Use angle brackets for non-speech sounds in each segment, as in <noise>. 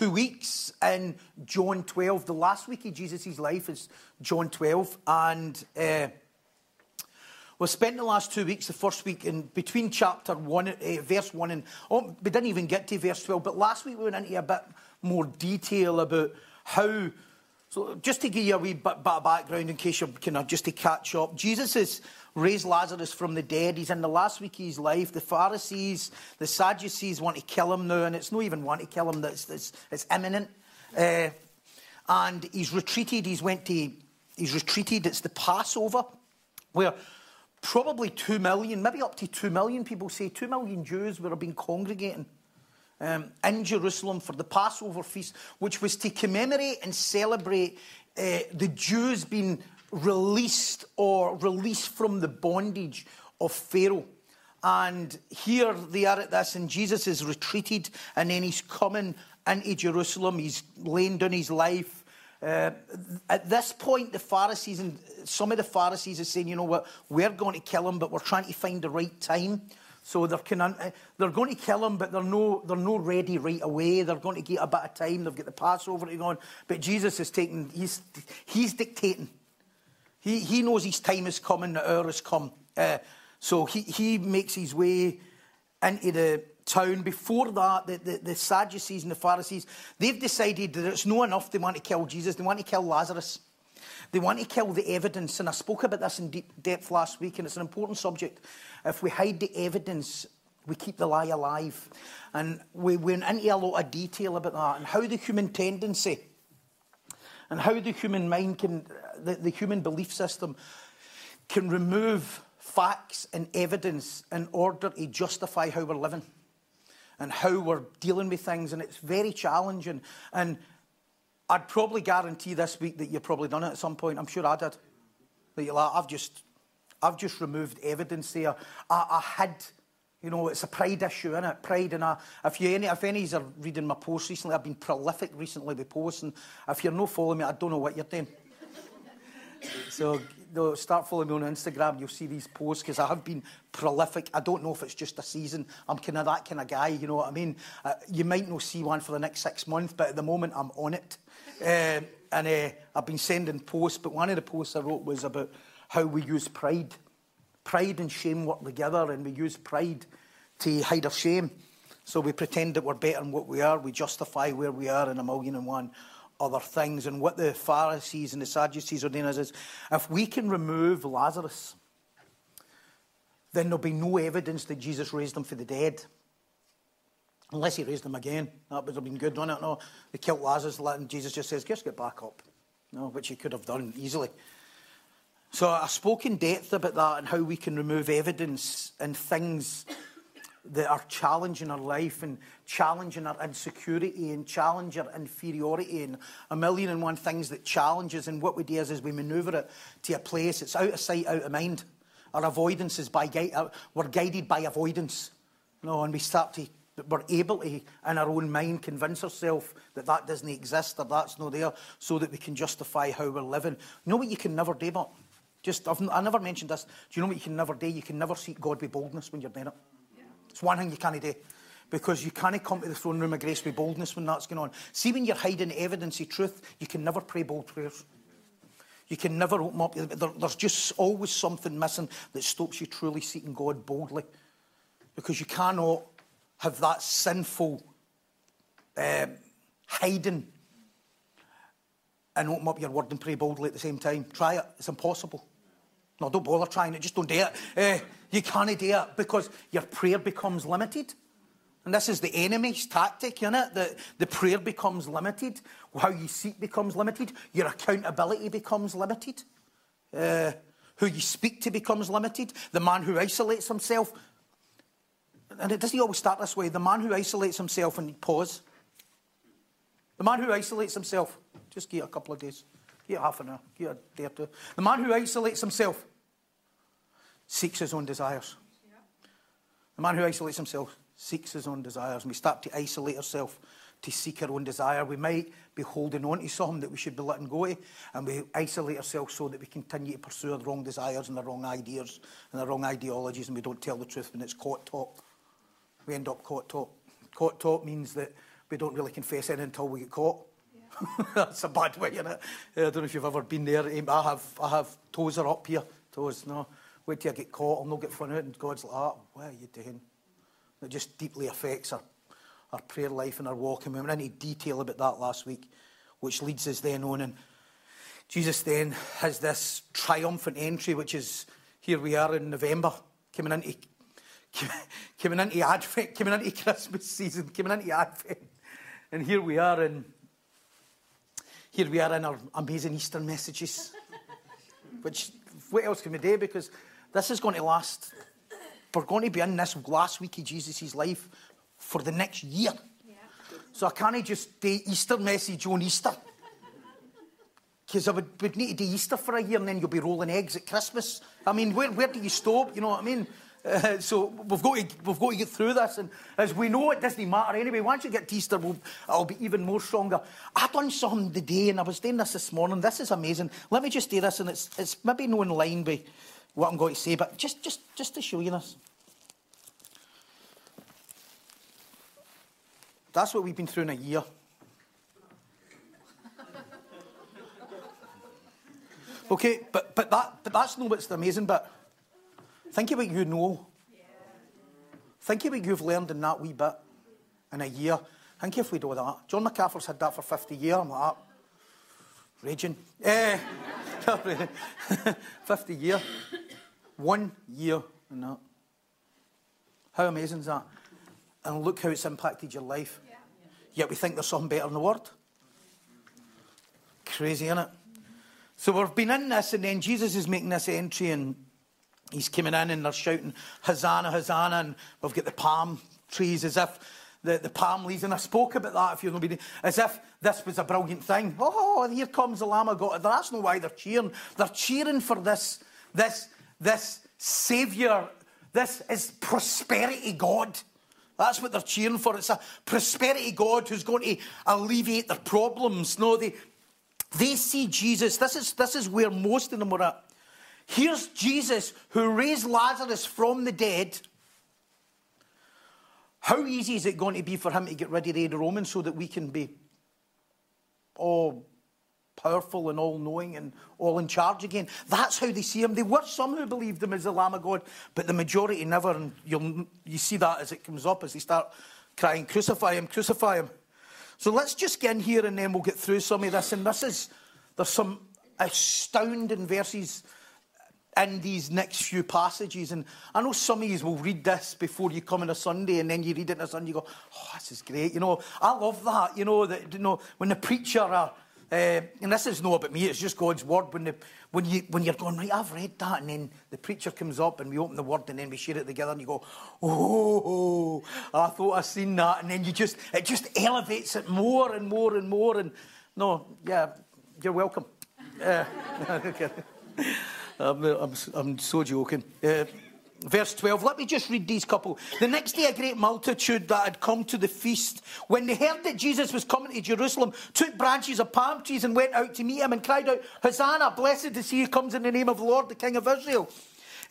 two weeks in John 12. The last week of Jesus' life is John 12. And uh, we spent the last two weeks, the first week, in between chapter 1, uh, verse 1 and. Oh, we didn't even get to verse 12, but last week we went into a bit more detail about how. So, just to give you a wee bit, of background in case you're kind of just to catch up, Jesus has raised Lazarus from the dead. He's in the last week of his life. The Pharisees, the Sadducees want to kill him now, and it's not even want to kill him, it's, it's, it's imminent. Uh, and he's retreated, he's went to, he's retreated, it's the Passover, where probably two million, maybe up to two million people say, two million Jews have been congregating um, in Jerusalem for the Passover feast, which was to commemorate and celebrate uh, the Jews being released or released from the bondage of Pharaoh. And here they are at this, and Jesus is retreated, and then he's coming into Jerusalem. He's laying down his life. Uh, at this point, the Pharisees and some of the Pharisees are saying, you know what, we're going to kill him, but we're trying to find the right time. So they're, kind of, they're going to kill him, but they're no, they're no ready right away. They're going to get a bit of time. They've got the Passover to go on. But Jesus is taking, he's, he's dictating. He, he knows his time is coming, the hour has come. Uh, so he, he makes his way into the town. Before that, the, the, the Sadducees and the Pharisees, they've decided that it's not enough they want to kill Jesus, they want to kill Lazarus. They want to kill the evidence, and I spoke about this in deep depth last week, and it's an important subject. If we hide the evidence, we keep the lie alive. And we went into a lot of detail about that and how the human tendency and how the human mind can, the, the human belief system can remove facts and evidence in order to justify how we're living and how we're dealing with things. And it's very challenging. And I'd probably guarantee this week that you've probably done it at some point. I'm sure I did. You're like, I've just, I've just removed evidence there. I, I hid. You know, it's a pride issue, isn't it? Pride. And if you any, if any are reading my posts recently, I've been prolific recently with posts. And if you're not following me, I don't know what you're doing. <laughs> so start following me on Instagram. You'll see these posts because I have been prolific. I don't know if it's just a season. I'm kind of that kind of guy. You know what I mean? Uh, you might not see one for the next six months, but at the moment I'm on it. Uh, and uh, I've been sending posts, but one of the posts I wrote was about how we use pride. Pride and shame work together, and we use pride to hide our shame. So we pretend that we're better than what we are. We justify where we are in a million and one other things. And what the Pharisees and the Sadducees are doing is, is if we can remove Lazarus, then there'll be no evidence that Jesus raised him from the dead. Unless he raised them again. That would have been good, wouldn't it? No, they killed Lazarus, and Jesus just says, just get back up. No, which he could have done easily. So I spoke in depth about that and how we can remove evidence and things that are challenging our life and challenging our insecurity and challenge our inferiority and a million and one things that challenges and what we do is, is we manoeuvre it to a place it's out of sight out of mind our avoidance is by uh, we're guided by avoidance you know, and we start to we're able to in our own mind convince ourselves that that doesn't exist or that's not there so that we can justify how we're living you know what you can never do but just I've, I never mentioned this do you know what you can never do you can never seek God with boldness when you're doing it it's one thing you can't do. Because you can't come to the throne room of grace with boldness when that's going on. See, when you're hiding evidence of truth, you can never pray bold prayers. You can never open up. There, there's just always something missing that stops you truly seeking God boldly. Because you cannot have that sinful um, hiding and open up your word and pray boldly at the same time. Try it. It's impossible. No, don't bother trying it. Just don't do it. Uh, you can't do it because your prayer becomes limited. And this is the enemy's tactic, isn't it? The, the prayer becomes limited. How you seek becomes limited. Your accountability becomes limited. Uh, who you speak to becomes limited. The man who isolates himself, and it doesn't always start this way. The man who isolates himself and pause. The man who isolates himself, just give it a couple of days, give it half an hour, give it a day or two. The man who isolates himself seeks his own desires. The man who isolates himself seeks his own desires. And we start to isolate ourselves to seek our own desire. We might be holding on to something that we should be letting go of, and we isolate ourselves so that we continue to pursue the wrong desires and the wrong ideas and the wrong ideologies, and we don't tell the truth when it's caught top. We end up caught top. Caught top means that we don't really confess anything until we get caught. Yeah. <laughs> That's a bad way, isn't it? I don't know if you've ever been there. I have, I have toes are up here. Toes, no. Wait till I get caught, I'll not get found out. And God's like, oh, what are you doing? It just deeply affects our our prayer life and our walking. And we went into detail about that last week, which leads us then on. And Jesus then has this triumphant entry, which is here we are in November, coming into coming into Advent, coming into Christmas season, coming into Advent. And here we are in here we are in our amazing Easter messages. which what else can we do? Because this is going to last. We're going to be in this last week of Jesus' life for the next year. Yeah. So I can't just do Easter message on Easter. Because I would, would, need to do Easter for a year and then you'll be rolling eggs at Christmas. I mean, where, where do you stop? You know what I mean? Uh, so we've got, to, we've got to get through this. And as we know, it doesn't matter anyway. Once you get to Easter, we'll, I'll be even more stronger. I done something today, and I was doing this this morning. This is amazing. Let me just do this, and it's, it's maybe no in line with what I'm going to say, but just, just, just to show you this. That's what we've been through in a year. <laughs> Okay, but, but, that, but that's not what's the amazing bit. Think about you know. Think about you've learned in that wee bit in a year. Think if we do that. John MacArthur's had that for 50 years. I'm like, raging. Eh, <laughs> 50 years. One year in that. How amazing is that? and look how it's impacted your life. Yeah. Yet we think there's something better in the world. Crazy, isn't it? So we've been in this, and then Jesus is making this entry, and he's coming in, and they're shouting, Hosanna, Hosanna, and we've got the palm trees as if the, the palm leaves. And I spoke about that, if you're not as if this was a brilliant thing. Oh, here comes the Lamb of God. That's not why they're cheering. They're cheering for this, this, this Saviour. This is prosperity God. That's what they're cheering for. It's a prosperity God who's going to alleviate their problems. No, they, they see Jesus. This is, this is where most of them were at. Here's Jesus who raised Lazarus from the dead. How easy is it going to be for him to get rid of the Romans so that we can be all powerful and all knowing and all in charge again. That's how they see him. There were some who believed him as the Lamb of God, but the majority never. And you'll, you see that as it comes up, as they start crying, Crucify him, crucify him. So let's just get in here and then we'll get through some of this. And this is, there's some astounding verses in these next few passages. And I know some of you will read this before you come on a Sunday, and then you read it on a Sunday, you go, oh, this is great. You know, I love that, you know, that, you know, when the preacher or uh, and this is no about me, it's just God's word. When, the, when, you, when you're going, right, I've read that, and then the preacher comes up and we open the word and then we share it together and you go, oh, I thought I seen that. And then you just, it just elevates it more and more and more. And no, yeah, you're welcome. <laughs> Uh, I'm, I'm, I'm, so joking. Uh, Verse 12, let me just read these couple. The next day, a great multitude that had come to the feast, when they heard that Jesus was coming to Jerusalem, took branches of palm trees and went out to meet him and cried out, Hosanna, blessed is he who comes in the name of the Lord, the King of Israel.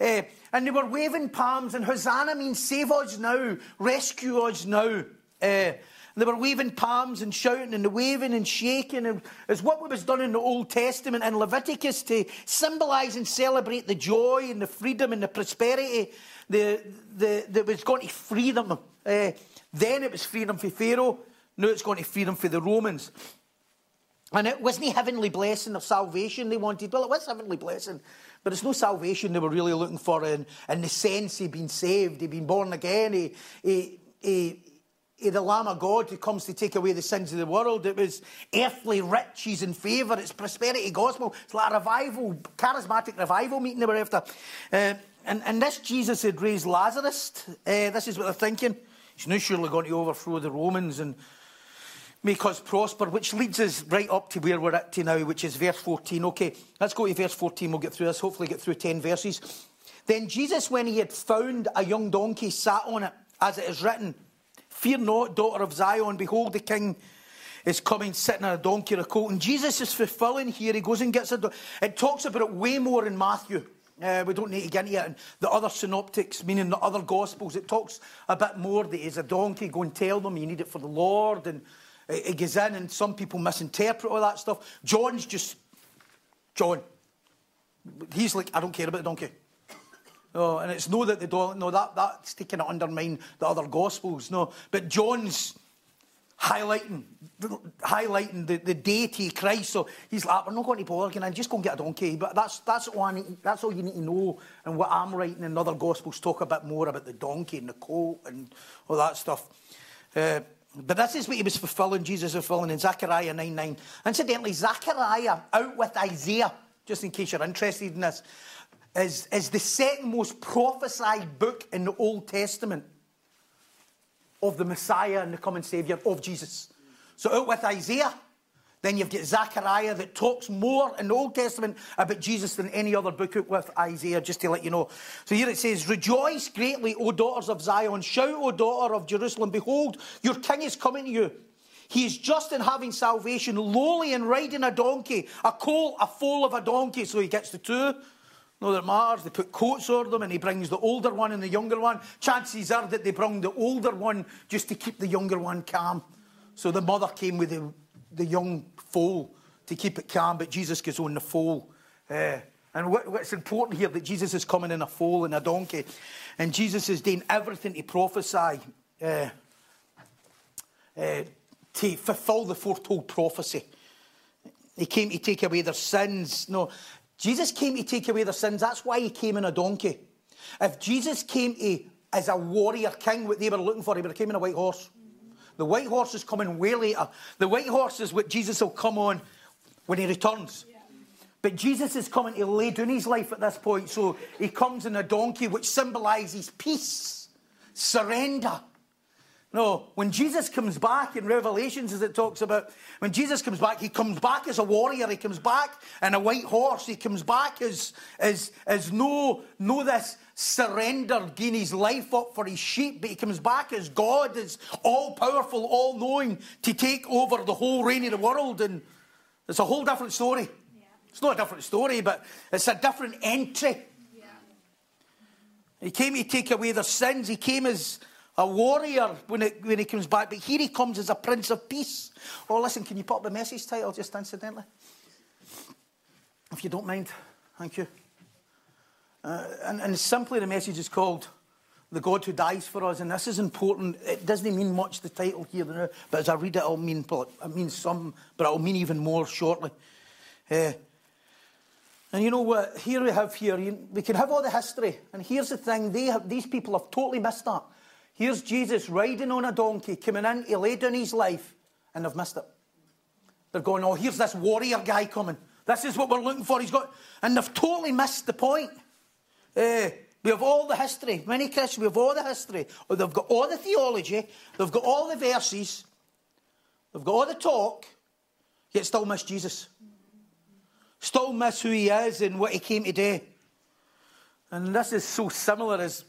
Uh, and they were waving palms, and Hosanna means save us now, rescue us now. Uh, they were waving palms and shouting and waving and shaking. And it's what was done in the Old Testament and Leviticus to symbolise and celebrate the joy and the freedom and the prosperity that was going to free them. Uh, then it was freedom for Pharaoh. Now it's going to freedom for the Romans. And it wasn't a heavenly blessing of salvation they wanted. Well, it was heavenly blessing, but it's no salvation they were really looking for in, in the sense he'd been saved, he'd been born again, he, he, he, the Lamb of God who comes to take away the sins of the world. It was earthly riches and favour. It's prosperity gospel. It's like a revival, charismatic revival meeting they were after. Uh, and, and this Jesus had raised Lazarus. Uh, this is what they're thinking. He's now surely going to overthrow the Romans and make us prosper, which leads us right up to where we're at to now, which is verse 14. Okay, let's go to verse 14. We'll get through this, hopefully, get through 10 verses. Then Jesus, when he had found a young donkey, sat on it, as it is written Fear not, daughter of Zion, behold, the king is coming sitting on a donkey or a colt. And Jesus is fulfilling here. He goes and gets a donkey. It talks about it way more in Matthew. Uh, we don't need to get into it. And the other synoptics, meaning the other gospels, it talks a bit more that he's a donkey. Go and tell them you need it for the Lord. And it goes in, and some people misinterpret all that stuff. John's just John. He's like, I don't care about the donkey. No, and it's no that they don't. No, that that's taking it undermine the other gospels. No, but John's highlighting highlighting the, the deity Christ. So he's like, we're not going to bother again. Just go and get a donkey. But that's that's all I need, that's all you need to know. And what I'm writing in other gospels talk a bit more about the donkey and the colt and all that stuff. Uh, but this is what he was fulfilling, Jesus fulfilling in Zechariah 9 9. Incidentally, Zechariah out with Isaiah, just in case you're interested in this, is, is the second most prophesied book in the Old Testament of the Messiah and the coming Saviour of Jesus. So out with Isaiah, then you've got Zechariah that talks more in the Old Testament about Jesus than any other book out with Isaiah, just to let you know. So here it says, Rejoice greatly, O daughters of Zion. Shout, O daughter of Jerusalem. Behold, your king is coming to you. He is just in having salvation, lowly and riding a donkey, a colt, a foal of a donkey. So he gets the two. No, that matters. They put coats over them and he brings the older one and the younger one. Chances are that they bring the older one just to keep the younger one calm. So the mother came with the, the young foal to keep it calm, but Jesus goes on the foal. Uh, and what, what's important here that Jesus is coming in a foal and a donkey. And Jesus is doing everything to prophesy, uh, uh, to fulfill the foretold prophecy. He came to take away their sins. No, Jesus came to take away their sins. That's why he came in a donkey. If Jesus came to, as a warrior king, what they were looking for, he would have came in a white horse. The white horse is coming way later. The white horse is what Jesus will come on when he returns. But Jesus is coming to lay down his life at this point. So he comes in a donkey, which symbolises peace, surrender, no, when Jesus comes back in Revelations, as it talks about, when Jesus comes back, he comes back as a warrior. He comes back in a white horse. He comes back as, as, as no, no this surrender, giving his life up for his sheep, but he comes back as God, as all powerful, all knowing, to take over the whole reign of the world. And it's a whole different story. Yeah. It's not a different story, but it's a different entry. He came to take away their sins. He came as a warrior when, it, when he comes back, but here he comes as a prince of peace. Oh, listen, can you up the message title just incidentally? If you don't mind, thank you. Uh, and, and simply the message is called The God Who Dies for Us. And this is important. It doesn't mean much, the title here but as I read it, it'll mean, it means some, but it'll mean even more shortly. Uh, and you know what? Here we have here, we can have all the history. And here's the thing they have, these people have totally missed that. Here's Jesus riding on a donkey, coming in, he laid down his life, and they've missed it. They're going, oh, here's this warrior guy coming. This is what we're looking for. He's got, and they've totally missed the point. Uh, we have all the history. Many Christians, we have all the history. Oh, they've got all the theology. They've got all the verses. They've got all the talk. Yet still miss Jesus. Still miss who he is and what he came to do. And this is so similar as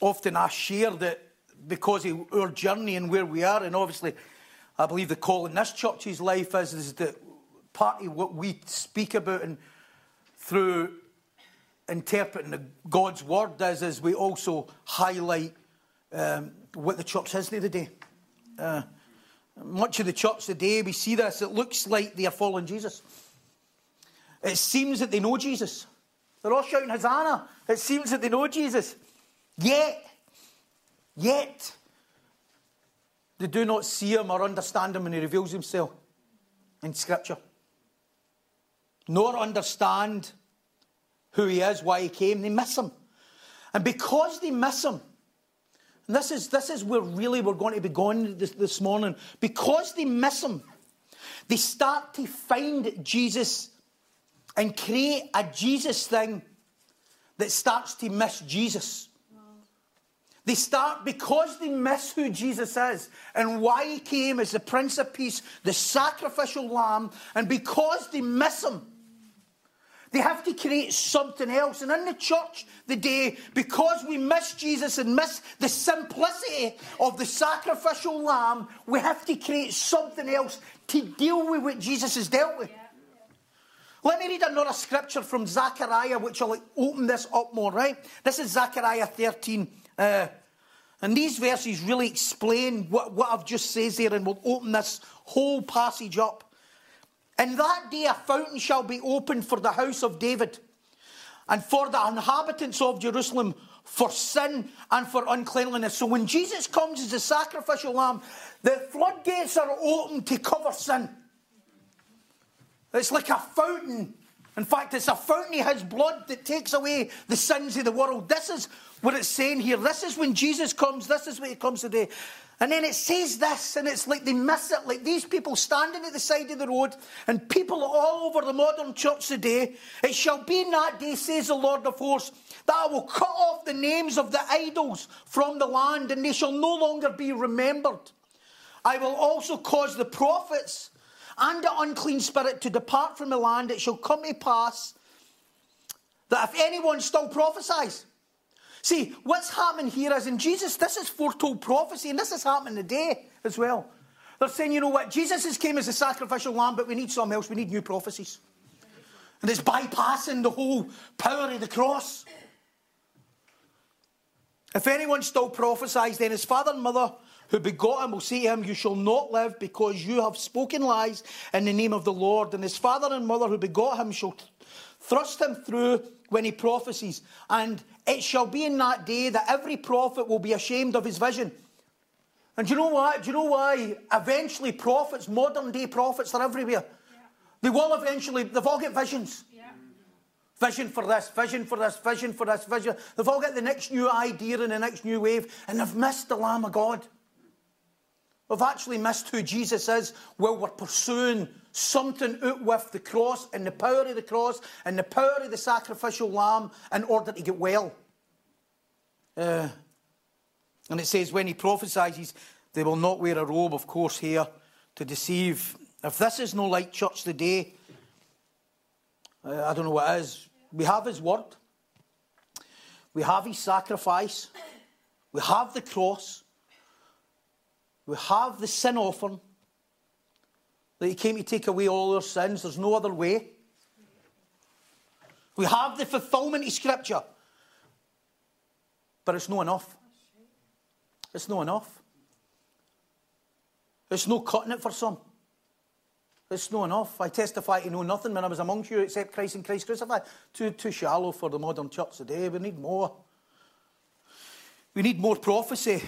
often I share that because of our journey and where we are. And obviously, I believe the call in this church's life is, is that part of what we speak about and through interpreting God's word is, is we also highlight um, what the church is today. Uh, much of the church today, we see this, it looks like they are following Jesus. It seems that they know Jesus. They're all shouting Hosanna. It seems that they know Jesus. Yet, Yet, they do not see him or understand him when he reveals himself in Scripture, nor understand who he is, why he came. They miss him. And because they miss him, and this is, this is where really we're going to be going this, this morning, because they miss him, they start to find Jesus and create a Jesus thing that starts to miss Jesus. They start because they miss who Jesus is and why he came as the Prince of Peace, the sacrificial lamb, and because they miss him, they have to create something else. And in the church today, because we miss Jesus and miss the simplicity of the sacrificial lamb, we have to create something else to deal with what Jesus has dealt with. Let me read another scripture from Zechariah, which will open this up more, right? This is Zechariah 13. Uh, and these verses really explain what, what I've just said there, and we'll open this whole passage up. In that day, a fountain shall be opened for the house of David and for the inhabitants of Jerusalem for sin and for uncleanliness. So when Jesus comes as a sacrificial lamb, the floodgates are open to cover sin. It's like a fountain. In fact, it's a fountain of his blood that takes away the sins of the world. This is what it's saying here. This is when Jesus comes. This is what he comes today. And then it says this, and it's like they miss it. Like these people standing at the side of the road, and people all over the modern church today. It shall be in that day, says the Lord of hosts, that I will cut off the names of the idols from the land, and they shall no longer be remembered. I will also cause the prophets and the unclean spirit to depart from the land. It shall come to pass that if anyone still prophesies, See, what's happening here is in Jesus, this is foretold prophecy, and this is happening today as well. They're saying, you know what, Jesus has came as a sacrificial lamb, but we need something else. We need new prophecies. And it's bypassing the whole power of the cross. If anyone still prophesies, then his father and mother who begot him will say to him, You shall not live because you have spoken lies in the name of the Lord. And his father and mother who begot him shall thrust him through when he prophesies. And it shall be in that day that every prophet will be ashamed of his vision. And do you know what? Do you know why? Eventually, prophets, modern day prophets, are everywhere. Yeah. They will eventually, they've all got visions. Yeah. Vision for this, vision for this, vision for this, vision. They've all got the next new idea and the next new wave, and they've missed the Lamb of God. We've actually missed who Jesus is while we're pursuing something out with the cross and the power of the cross and the power of the sacrificial lamb in order to get well. Uh, and it says, when he prophesies, they will not wear a robe, of course, here to deceive. If this is no light church today, uh, I don't know what is. We have his word, we have his sacrifice, we have the cross, we have the sin offering that he came to take away all our sins. There's no other way. We have the fulfillment of Scripture. But it's not enough. It's not enough. It's no cutting it for some. It's not enough. I testify to know nothing when I was amongst you except Christ and Christ crucified. Too, too shallow for the modern church today. We need more. We need more prophecy.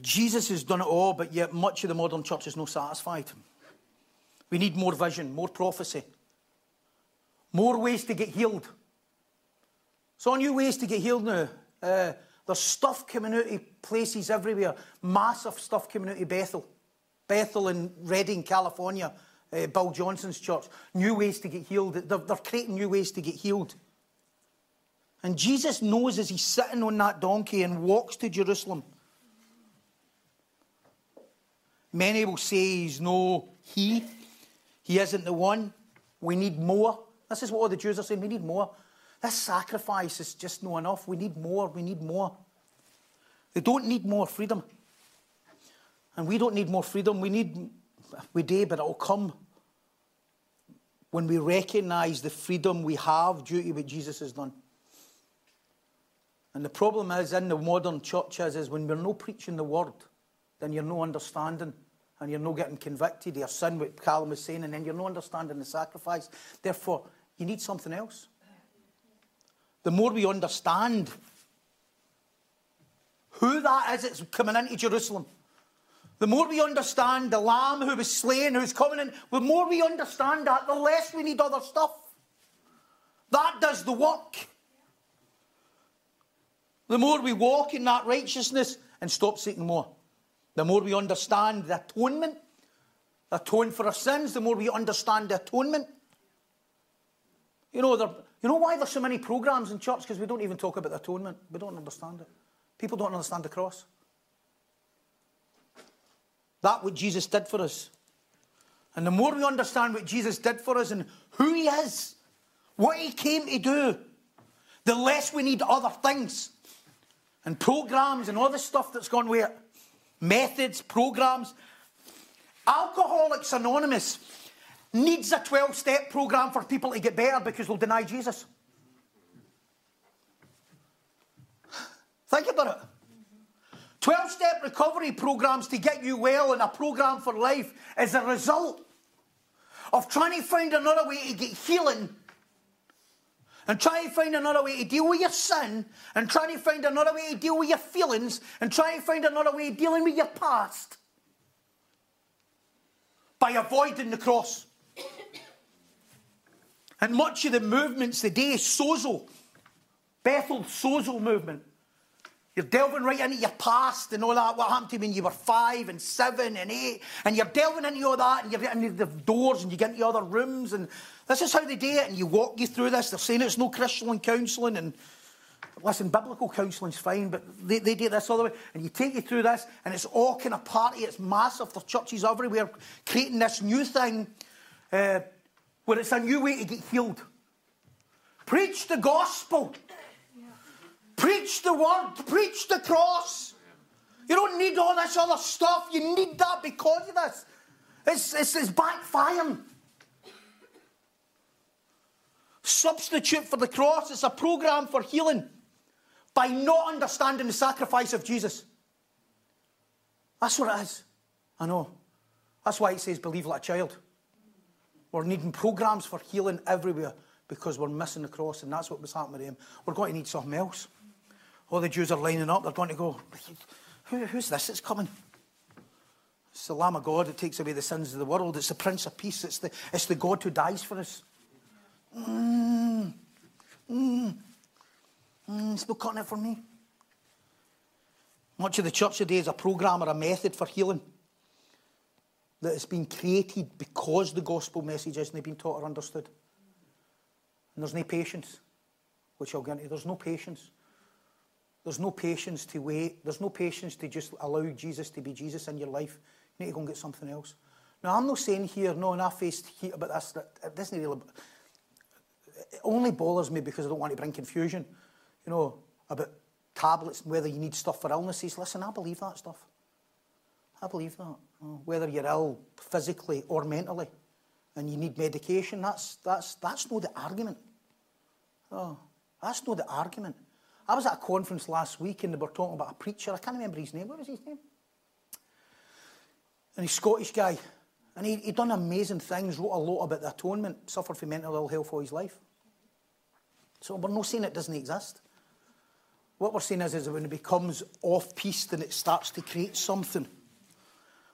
Jesus has done it all, but yet much of the modern church is not satisfied. We need more vision, more prophecy, more ways to get healed. So, new ways to get healed now. Uh, there's stuff coming out of places everywhere. Massive stuff coming out of Bethel. Bethel in Redding, California, uh, Bill Johnson's church. New ways to get healed. They're, they're creating new ways to get healed. And Jesus knows as he's sitting on that donkey and walks to Jerusalem Many will say he's no he. He isn't the one. We need more. This is what all the Jews are saying. We need more. This sacrifice is just not enough. We need more. We need more. They don't need more freedom. And we don't need more freedom. We need, we do, but it'll come when we recognize the freedom we have due to what Jesus has done. And the problem is in the modern churches is when we're not preaching the word, then you're no understanding and you're no getting convicted of your sin, what Callum was saying, and then you're no understanding the sacrifice. Therefore, you need something else. The more we understand who that is that's coming into Jerusalem, the more we understand the Lamb who was slain, who's coming in, the more we understand that, the less we need other stuff. That does the work. The more we walk in that righteousness and stop seeking more. The more we understand the atonement, the atone for our sins, the more we understand the atonement. You know, you know why there's so many programs in church? Because we don't even talk about the atonement. We don't understand it. People don't understand the cross. That what Jesus did for us. And the more we understand what Jesus did for us and who he is, what he came to do, the less we need other things and programs and all the stuff that's gone with it. Methods, programs. Alcoholics Anonymous needs a 12 step program for people to get better because they'll deny Jesus. Think about it. 12 step recovery programs to get you well and a program for life is a result of trying to find another way to get healing and try to find another way to deal with your sin and try to find another way to deal with your feelings and try to find another way of dealing with your past by avoiding the cross. And much of the movements today, sozo, Bethel sozo movement, you're delving right into your past and all that, what happened to you when you were five and seven and eight, and you're delving into all that, and you're getting into the doors and you get into other rooms, and this is how they do it, and you walk you through this. They're saying it's no Christian counselling, and listen, biblical counselling's fine, but they, they do this other way, and you take you through this, and it's all kind of party, it's massive. There's churches everywhere creating this new thing uh, where it's a new way to get healed. Preach the gospel. Preach the word, preach the cross. You don't need all this other stuff. You need that because of this. It's, it's, it's backfiring. Substitute for the cross. It's a program for healing by not understanding the sacrifice of Jesus. That's what it is. I know. That's why it says believe like a child. We're needing programs for healing everywhere because we're missing the cross, and that's what was happening to him. We're going to need something else. All the Jews are lining up. They're going to go, Who, who's this that's coming? It's the Lamb of God that takes away the sins of the world. It's the Prince of Peace. It's the, it's the God who dies for us. Mm, mm, mm, not cutting it for me. Much of the church today is a program or a method for healing that has been created because the gospel message hasn't been taught or understood. And there's no patience, which I'll get into. There's no patience. There's no patience to wait. There's no patience to just allow Jesus to be Jesus in your life. You need to go and get something else. Now, I'm not saying here, no, and I faced heat about this. That it really. It only bothers me because I don't want to bring confusion, you know, about tablets and whether you need stuff for illnesses. Listen, I believe that stuff. I believe that. Oh, whether you're ill physically or mentally and you need medication, that's, that's, that's not the argument. Oh, that's not the argument. I was at a conference last week and they were talking about a preacher. I can't remember his name. What was his name? And he's a Scottish guy. And he, he'd done amazing things, wrote a lot about the atonement, suffered from mental ill health all his life. So we're not saying it doesn't exist. What we're saying is, is when it becomes off-piste then it starts to create something.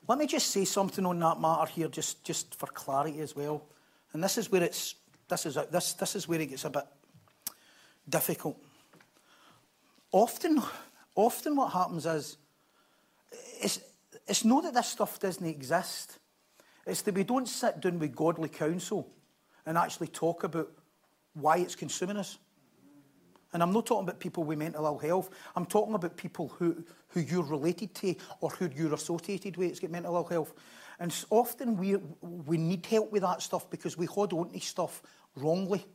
Let me just say something on that matter here, just, just for clarity as well. And this is where it's this is this this is where it gets a bit difficult often, often what happens is, it's, it's not that this stuff doesn't exist. It's that we don't sit down with godly counsel and actually talk about why it's consuming us. And I'm not talking about people with mental ill health. I'm talking about people who, who you're related to or who you're associated with. It's got mental ill health. And often we, we need help with that stuff because we hold on to stuff wrongly.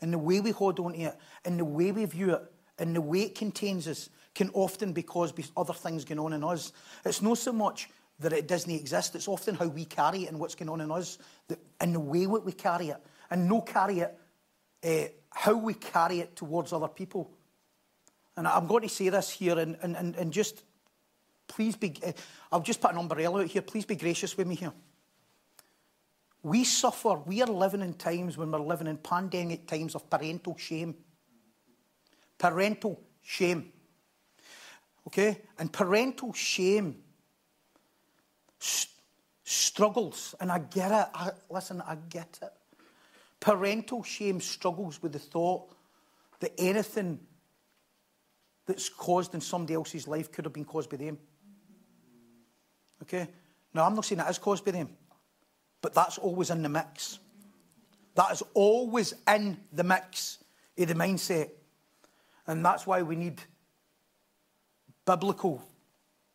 And the way we hold on to it and the way we view it and the way it contains us can often be caused by other things going on in us. It's not so much that it doesn't exist, it's often how we carry it and what's going on in us, that, and the way that we carry it, and no carry it, uh, how we carry it towards other people. And I'm going to say this here, and, and, and, and just please be, uh, I'll just put an umbrella out here, please be gracious with me here. We suffer, we are living in times when we're living in pandemic times of parental shame parental shame. Okay? And parental shame st- struggles, and I get it. I, listen, I get it. Parental shame struggles with the thought that anything that's caused in somebody else's life could have been caused by them. Okay? Now, I'm not saying it is caused by them, but that's always in the mix. That is always in the mix of the mindset. And that's why we need biblical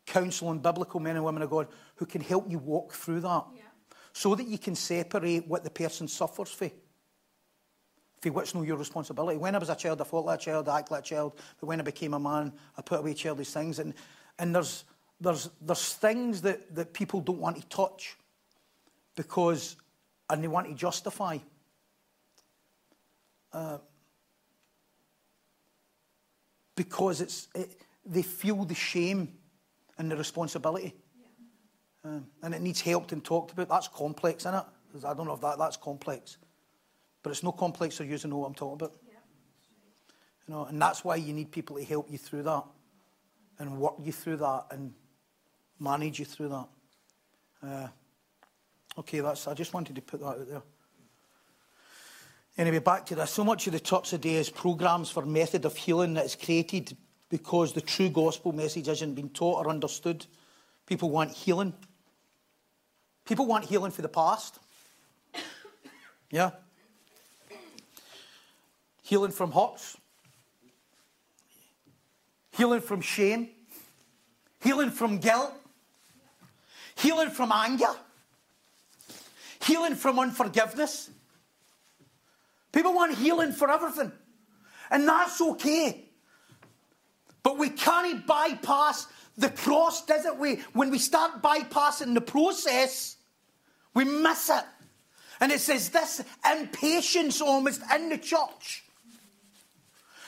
counsel and biblical men and women of God who can help you walk through that Yeah. so that you can separate what the person suffers for. For what's no your responsibility. When I was a child, I fought like a child, I acted like a child. But when I became a man, I put away childish things. And, and there's, there's, there's things that, that people don't want to touch because, and they want to justify. Uh, because it's, it, they feel the shame and the responsibility. Um, and it needs helped and talked about. That's complex, isn't it? I don't know if that, that's complex. But it's no complex for you to know what I'm talking about. You know, and that's why you need people to help you through that and work you through that and manage you through that. Uh, okay, that's, I just wanted to put that out there. Anyway, back to this. So much of the talks today is programs for method of healing that is created because the true gospel message hasn't been taught or understood. People want healing. People want healing for the past. Yeah. Healing from hurts. Healing from shame. Healing from guilt. Healing from anger. Healing from unforgiveness. People want healing for everything. And that's okay. But we can't bypass the cross, does it? We, when we start bypassing the process, we miss it. And it says this impatience almost in the church.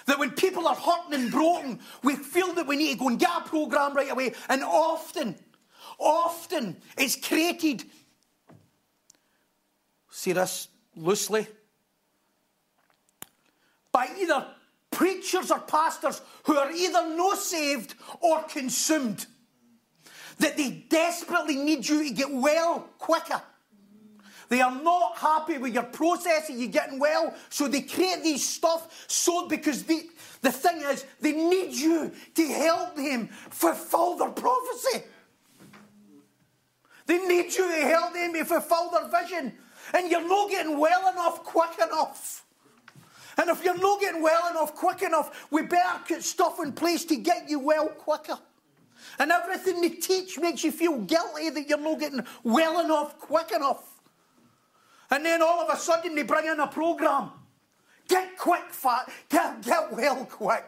That when people are hurting and broken, we feel that we need to go and get a program right away. And often, often, it's created, see this loosely, by either preachers or pastors who are either no saved or consumed. That they desperately need you to get well quicker. They are not happy with your process of you getting well, so they create these stuff so because the, the thing is, they need you to help them fulfill their prophecy. They need you to help them to fulfill their vision. And you're not getting well enough quick enough. And if you're not getting well enough quick enough, we better put stuff in place to get you well quicker. And everything they teach makes you feel guilty that you're not getting well enough quick enough. And then all of a sudden they bring in a program. Get quick, fat. Get, get well quick.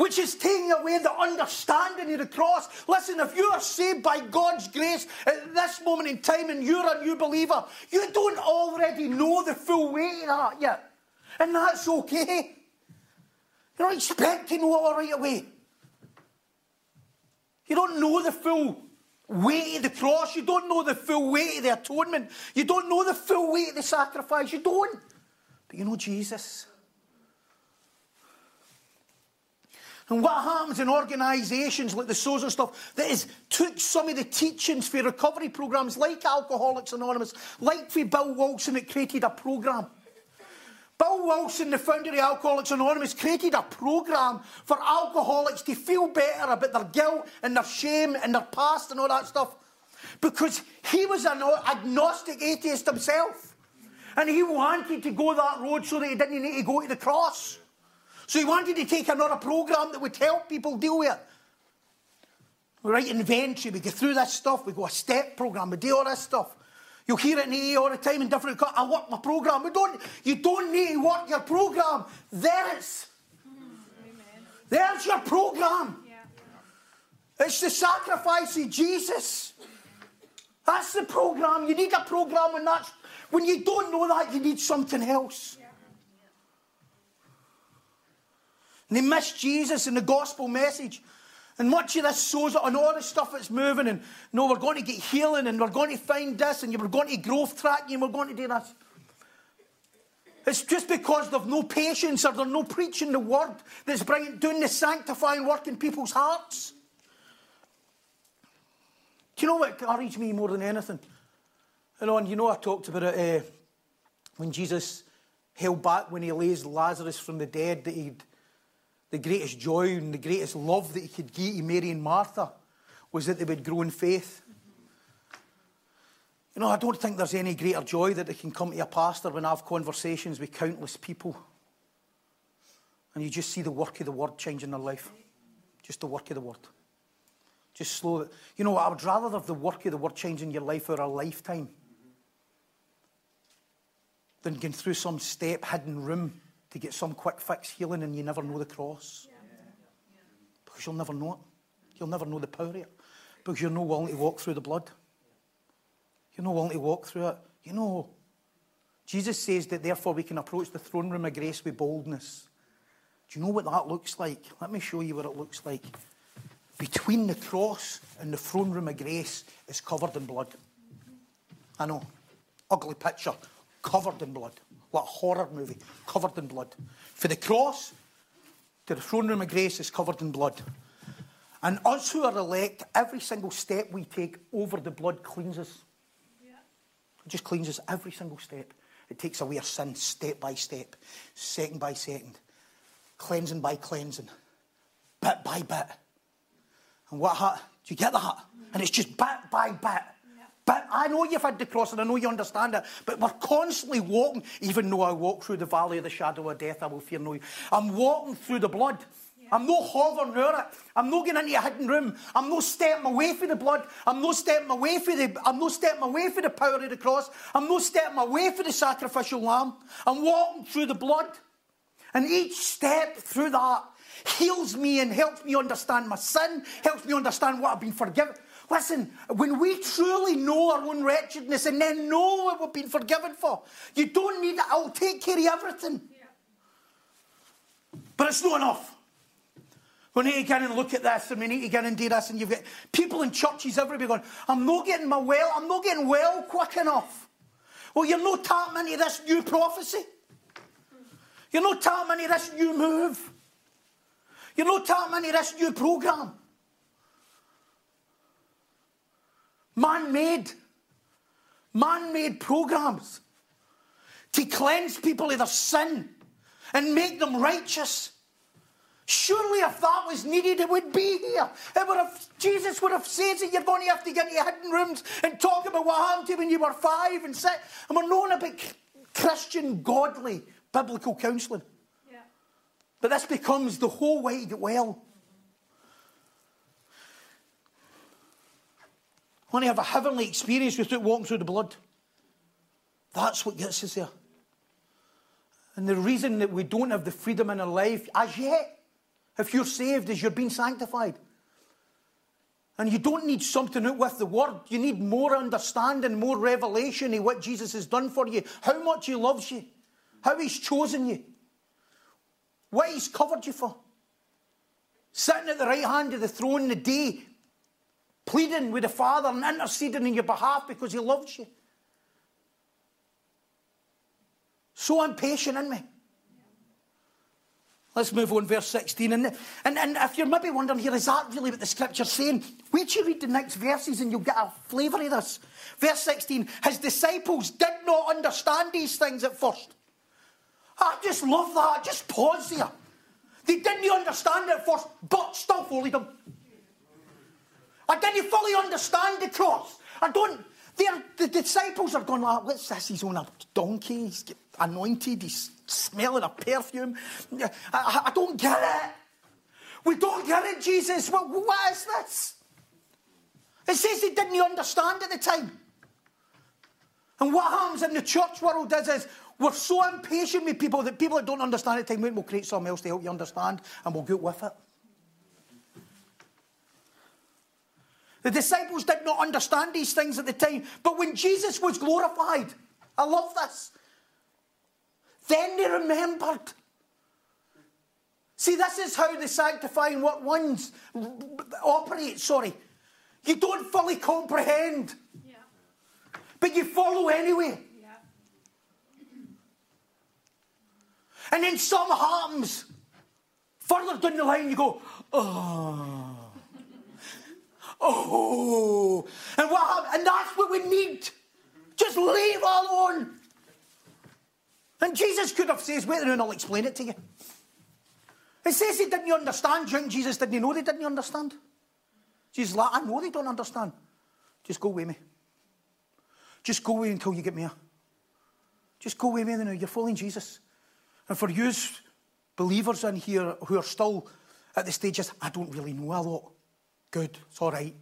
Which is taking away the understanding of the cross. Listen, if you are saved by God's grace at this moment in time and you're a new believer, you don't already know the full weight of that yet. And that's okay. You're not expect to know it right away. You don't know the full weight of the cross. You don't know the full weight of the atonement. You don't know the full weight of the sacrifice. You don't. But you know Jesus. And what happens in organisations like the SOS and stuff has took some of the teachings for recovery programmes like Alcoholics Anonymous, like for Bill Wilson that created a programme. Bill Wilson, the founder of Alcoholics Anonymous, created a programme for alcoholics to feel better about their guilt and their shame and their past and all that stuff. Because he was an agnostic atheist himself. And he wanted to go that road so that he didn't need to go to the cross. So he wanted to take another programme that would help people deal with it. We write inventory, we go through this stuff, we go a step programme, we do all this stuff. You'll hear it in AA all the time in different. I work my programme. We don't. You don't need to work your programme. There There's. There's your programme. It's the sacrifice of Jesus. That's the programme. You need a programme, and that's when you don't know that, you need something else. And they miss Jesus and the gospel message. And much of this shows sows on all the stuff that's moving. And no, we're going to get healing and we're going to find this and we're going to growth track and we're going to do this. It's just because they've no patience or they're no preaching the word that's bringing, doing the sanctifying work in people's hearts. Do you know what encouraged me more than anything? And on, you know, I talked about it uh, when Jesus held back when he raised Lazarus from the dead, that he'd the greatest joy and the greatest love that he could give to Mary and Martha was that they would grow in faith. You know, I don't think there's any greater joy that they can come to a pastor when I have conversations with countless people and you just see the work of the word changing their life. just the work of the word. Just slow. You know, I would rather have the work of the word changing your life for a lifetime than going through some step hidden room to get some quick fix healing and you never know the cross. Because you'll never know it. You'll never know the power of it. Because you're not willing to walk through the blood. You're not willing to walk through it. You know, Jesus says that therefore we can approach the throne room of grace with boldness. Do you know what that looks like? Let me show you what it looks like. Between the cross and the throne room of grace is covered in blood. I know. Ugly picture. Covered in blood. What a horror movie. Covered in blood. For the cross to the throne room of grace is covered in blood. And us who are elect, every single step we take over the blood cleanses. Yeah. It just cleanses every single step. It takes away our sin step by step, second by second, cleansing by cleansing, bit by bit. And what ha- do you get that? And it's just bit by bit. But I know you've had the cross and I know you understand it, but we're constantly walking, even though I walk through the valley of the shadow of death, I will fear no evil. I'm walking through the blood. I'm not hovering near it. I'm not getting into a hidden room. I'm not stepping away from the blood. I'm not stepping away from the I'm not stepping away from the power of the cross. I'm not stepping away from the sacrificial lamb. I'm walking through the blood. And each step through that heals me and helps me understand my sin, helps me understand what I've been forgiven. Listen, when we truly know our own wretchedness and then know what we've been forgiven for, you don't need it. I'll take care of everything. Yeah. But it's not enough. We need to get and look at this and we need to get and do this. And you've got people in churches everywhere going, I'm not getting my well, I'm not getting well quick enough. Well, you're not tapping into this new prophecy. You're not tapping into this new move. You're not tapping into this new program. Man made. Man made programs to cleanse people of their sin and make them righteous. Surely, if that was needed, it would be here. It would have, Jesus would have said that you're going to have to get into your hidden rooms and talk about what happened to you when you were five and six. And we're known about Christian, godly, biblical counselling. Yeah. But this becomes the whole way to get well. Want to have a heavenly experience without walking through the blood. That's what gets us there. And the reason that we don't have the freedom in our life as yet if you're saved, is you're being sanctified. And you don't need something out with the word. You need more understanding, more revelation of what Jesus has done for you, how much he loves you, how he's chosen you, what he's covered you for. Sitting at the right hand of the throne in the day, pleading with the Father and interceding in your behalf because he loves you. So impatient in me. Let's move on, verse 16. And, and, and if you're maybe wondering here, is that really what the scripture's saying? Wait till you read the next verses and you'll get a flavour of this. Verse 16 His disciples did not understand these things at first. I just love that. Just pause there. They didn't understand it at first, but still followed him. I didn't fully understand the cross. I don't. the disciples are going like, what's this? He's on a donkey. He's anointed. He's smelling a perfume. I, I, I don't get it. We don't get it, Jesus. What, what is this? It says he didn't understand at the time. And what happens in the church world is, is we're so impatient with people that people that don't understand at the time, we'll create something else to help you understand and we'll get with it. The disciples did not understand these things at the time, but when Jesus was glorified, I love this. Then they remembered. See, this is how the sanctifying what ones operate. Sorry. You don't fully comprehend, yeah. but you follow anyway. Yeah. And then some happens. Further down the line, you go, oh. Oh. And what? And that's what we need. Just leave alone. And Jesus could have said, wait and I'll explain it to you. It says he didn't understand. Do Jesus didn't you know they didn't understand? Jesus like, I know they don't understand. Just go with me. Just go away until you get me here. Just go with me now. You're following Jesus. And for you believers in here who are still at the stages, I don't really know a lot. Good, it's all right.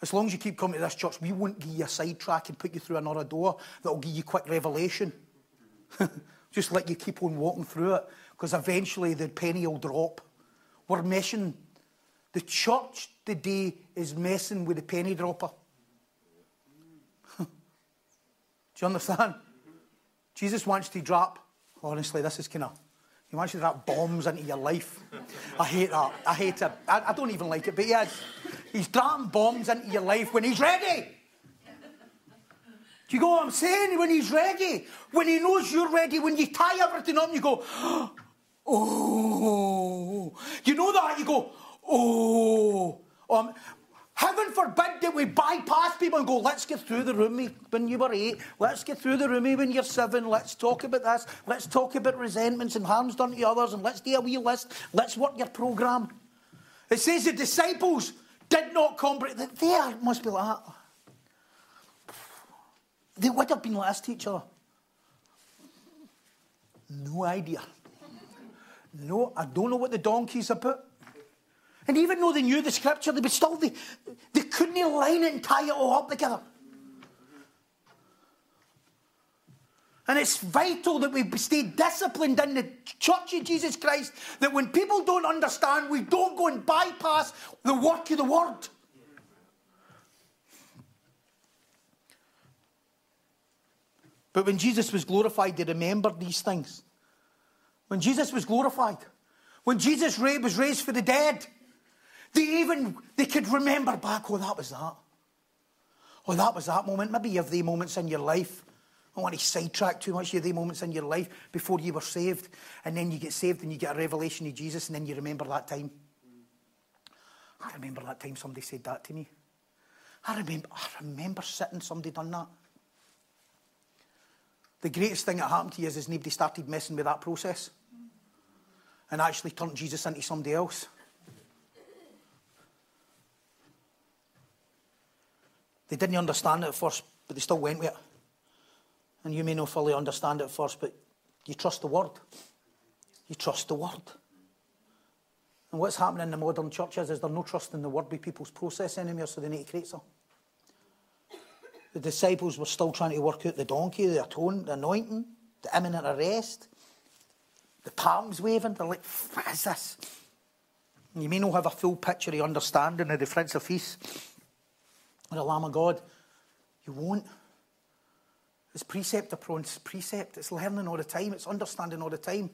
As long as you keep coming to this church, we won't give you a sidetrack and put you through another door that'll give you quick revelation. <laughs> Just let you keep on walking through it, because eventually the penny will drop. We're messing. The church today is messing with the penny dropper. <laughs> Do you understand? Jesus wants to drop. Honestly, this is kind of. You to drop bombs into your life. I hate that. I hate it. I, I don't even like it, but yeah, he's dropping bombs into your life when he's ready. Do you go what I'm saying? When he's ready, when he knows you're ready, when you tie everything up you go, <gasps> oh, you know that? You go, oh. Um, Heaven forbid that we bypass people and go, let's get through the room when you were eight. Let's get through the room when you're seven. Let's talk about this. Let's talk about resentments and harms done to others and let's do a wee list. Let's work your programme. It says the disciples did not comprehend. They must be like that. They would have been last each other. No idea. No, I don't know what the donkey's are about. And even though they knew the scripture, they still, they, they couldn't align it and tie it all up together. And it's vital that we stay disciplined in the church of Jesus Christ, that when people don't understand, we don't go and bypass the work of the word. But when Jesus was glorified, they remembered these things. When Jesus was glorified, when Jesus was raised for the dead, they even, they could remember back, oh, that was that. Oh, that was that moment. Maybe you have the moments in your life. I don't want to sidetrack too much. You have the moments in your life before you were saved. And then you get saved and you get a revelation of Jesus and then you remember that time. I remember that time somebody said that to me. I remember, I remember sitting, somebody done that. The greatest thing that happened to you is, is nobody started messing with that process and actually turned Jesus into somebody else. They didn't understand it at first, but they still went with it. And you may not fully understand it at first, but you trust the word. You trust the word. And what's happening in the modern churches is there's no trust in the word with people's process anymore, so they need to create some. The disciples were still trying to work out the donkey, the atonement, the anointing, the imminent arrest, the palms waving. They're like, what is this? You may not have a full picture of understanding of the Prince of Peace or the Lamb of God. You won't. It's precept upon precept. It's learning all the time. It's understanding all the time.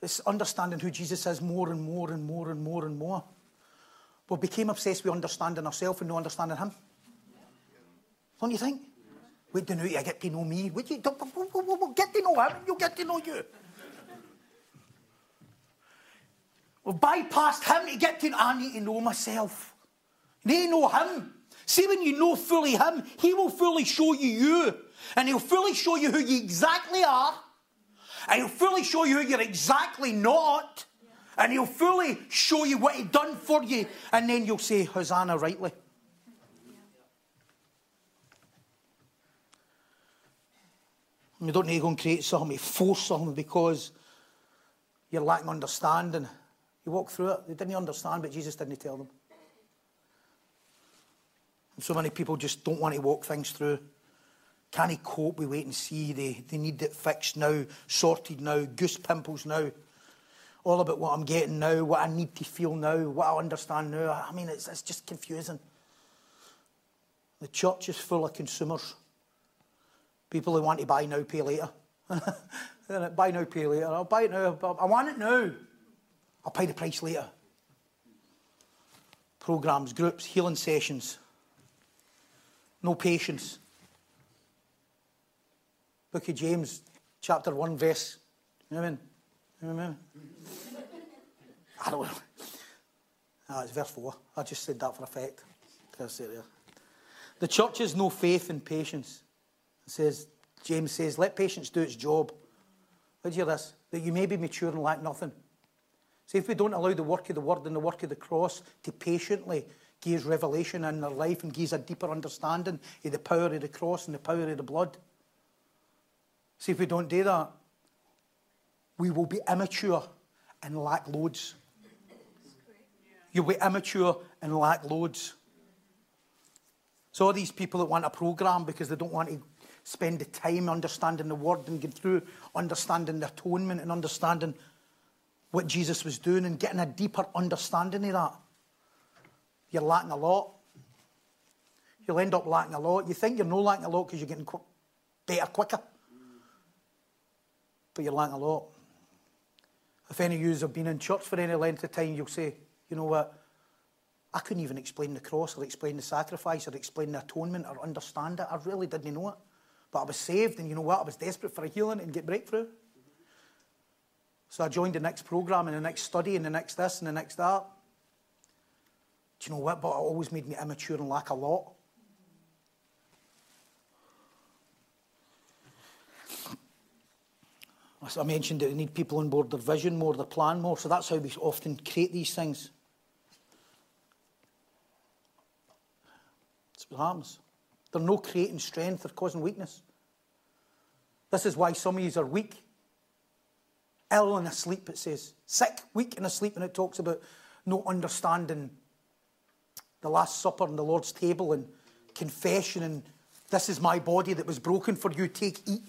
It's understanding who Jesus is more and more and more and more and more. We became obsessed with understanding ourselves and not understanding Him. Don't you think? Wait to know you get to know me. Wait, you we'll get to know Him, you'll get to know you. We've bypassed Him to get to I need to know myself. I to know Him. See, when you know fully Him, He will fully show you you. And He'll fully show you who you exactly are. And He'll fully show you who you're exactly not. And He'll fully show you what He done for you. And then you'll say, Hosanna rightly. You don't need to go and create something, force something because you're lacking understanding. You walk through it. They didn't understand, but Jesus didn't tell them. So many people just don't want to walk things through. Can he cope We wait and see? They, they need it fixed now, sorted now, goose pimples now. All about what I'm getting now, what I need to feel now, what I understand now. I mean, it's, it's just confusing. The church is full of consumers. People who want to buy now, pay later. <laughs> buy now, pay later. I'll buy it now. I want it now. I'll pay the price later. Programs, groups, healing sessions, no patience. Book of James, chapter 1, verse. You know I mean? You know I mean? I don't know. Ah, it's verse 4. I just said that for effect. The church has no faith in patience. It says, James says, let patience do its job. Let's hear this. That you may be mature and lack nothing. See, if we don't allow the work of the word and the work of the cross to patiently gives revelation in their life and gives a deeper understanding of the power of the cross and the power of the blood. See, if we don't do that, we will be immature and lack loads. You'll be immature and lack loads. So, all these people that want a program because they don't want to spend the time understanding the word and get through understanding the atonement and understanding what Jesus was doing and getting a deeper understanding of that. You're lacking a lot. You'll end up lacking a lot. You think you're no lacking a lot because you're getting qu- better quicker. But you're lacking a lot. If any of you have been in church for any length of time, you'll say, you know what? I couldn't even explain the cross or explain the sacrifice or explain the atonement or understand it. I really didn't know it. But I was saved, and you know what? I was desperate for a healing and get breakthrough. So I joined the next program and the next study and the next this and the next that. Do you know what? But it always made me immature and lack a lot. As I mentioned, that we need people on board their vision more, their plan more. So that's how we often create these things. That's what happens. They're no creating strength, they're causing weakness. This is why some of you are weak. Ill and asleep, it says. Sick, weak, and asleep. And it talks about no understanding the Last Supper and the Lord's table and confession and this is my body that was broken for you, take, eat.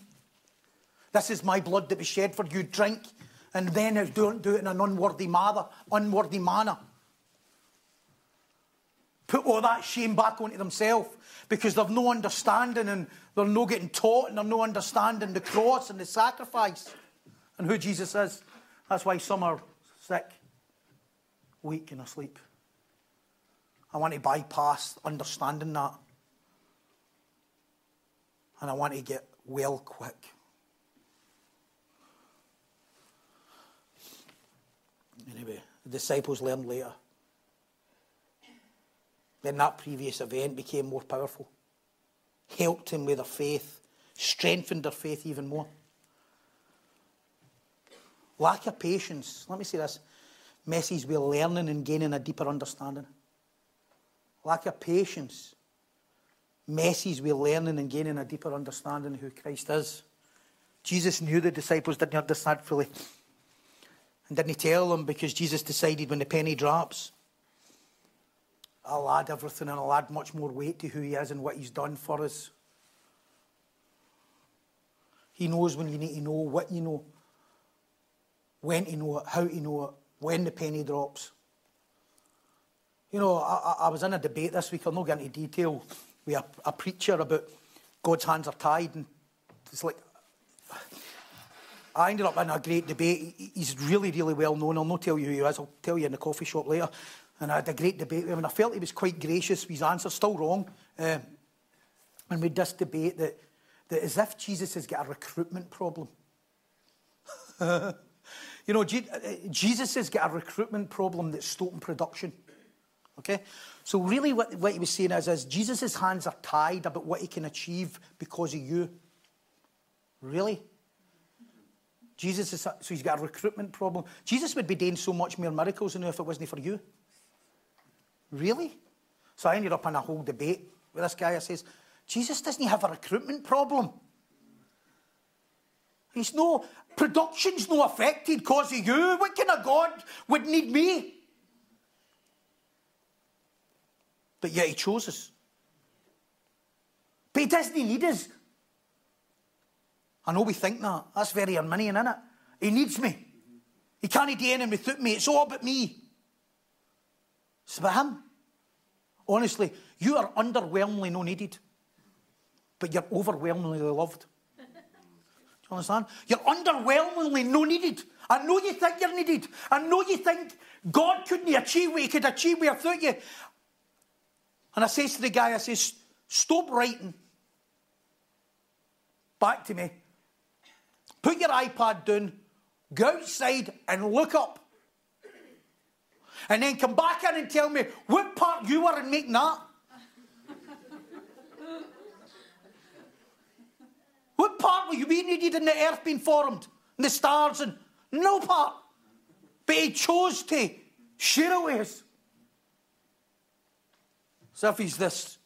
This is my blood that was shed for you, drink. And then don't do it in an unworthy manner, unworthy manner. Put all that shame back onto themselves because they've no understanding and they're no getting taught and they're no understanding the cross and the sacrifice and who Jesus is. That's why some are sick, weak, and asleep. I want to bypass understanding that. And I want to get well quick. Anyway, the disciples learned later. Then that previous event became more powerful, helped him with their faith, strengthened their faith even more. Lack of patience, let me say this, messes with learning and gaining a deeper understanding. Lack of patience messes with learning and gaining a deeper understanding of who Christ is. Jesus knew the disciples didn't understand fully. And didn't he tell them because Jesus decided when the penny drops, I'll add everything and I'll add much more weight to who he is and what he's done for us. He knows when you need to know what you know, when to know it, how to know it, when the penny drops. You know, I, I was in a debate this week, I'll not get into detail, with a, a preacher about God's hands are tied. And it's like, I ended up in a great debate. He's really, really well known. I'll not tell you who he is, I'll tell you in the coffee shop later. And I had a great debate with him, and I felt he was quite gracious with his answers, still wrong. Um, and we this debate that, that as if Jesus has got a recruitment problem. <laughs> you know, Jesus has got a recruitment problem that's stopping production. Okay? So, really, what, what he was saying is, is Jesus' hands are tied about what he can achieve because of you. Really? Jesus is, so he's got a recruitment problem. Jesus would be doing so much more miracles than if it wasn't for you. Really? So I ended up in a whole debate with this guy. I says, Jesus doesn't have a recruitment problem. He's no, production's no affected because of you. What kind of God would need me? But yet he chose us. But he doesn't need us. I know we think that. That's very Arminian, isn't it? He needs me. He can't do anything without me. It's all about me. It's about him. Honestly, you are underwhelmingly no needed, but you're overwhelmingly loved. Do you understand? You're underwhelmingly no needed. I know you think you're needed. I know you think God couldn't achieve what he could achieve without you. And I says to the guy, I says, stop writing. Back to me. Put your iPad down, go outside and look up. And then come back in and tell me what part you were in making that. <laughs> what part were you we needed in the earth being formed? And the stars and no part. But he chose to share it with us. So if he's this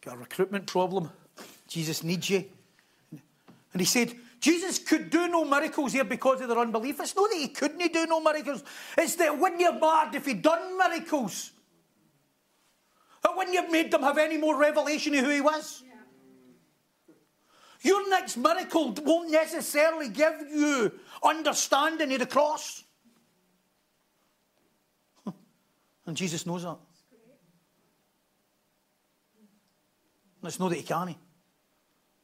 got a recruitment problem, Jesus needs you. And he said, Jesus could do no miracles here because of their unbelief. It's not that he couldn't do no miracles. It's that wouldn't you have mattered if he'd done miracles? It wouldn't have made them have any more revelation of who he was? Your next miracle won't necessarily give you understanding of the cross. <laughs> And Jesus knows that. And it's not that he can't.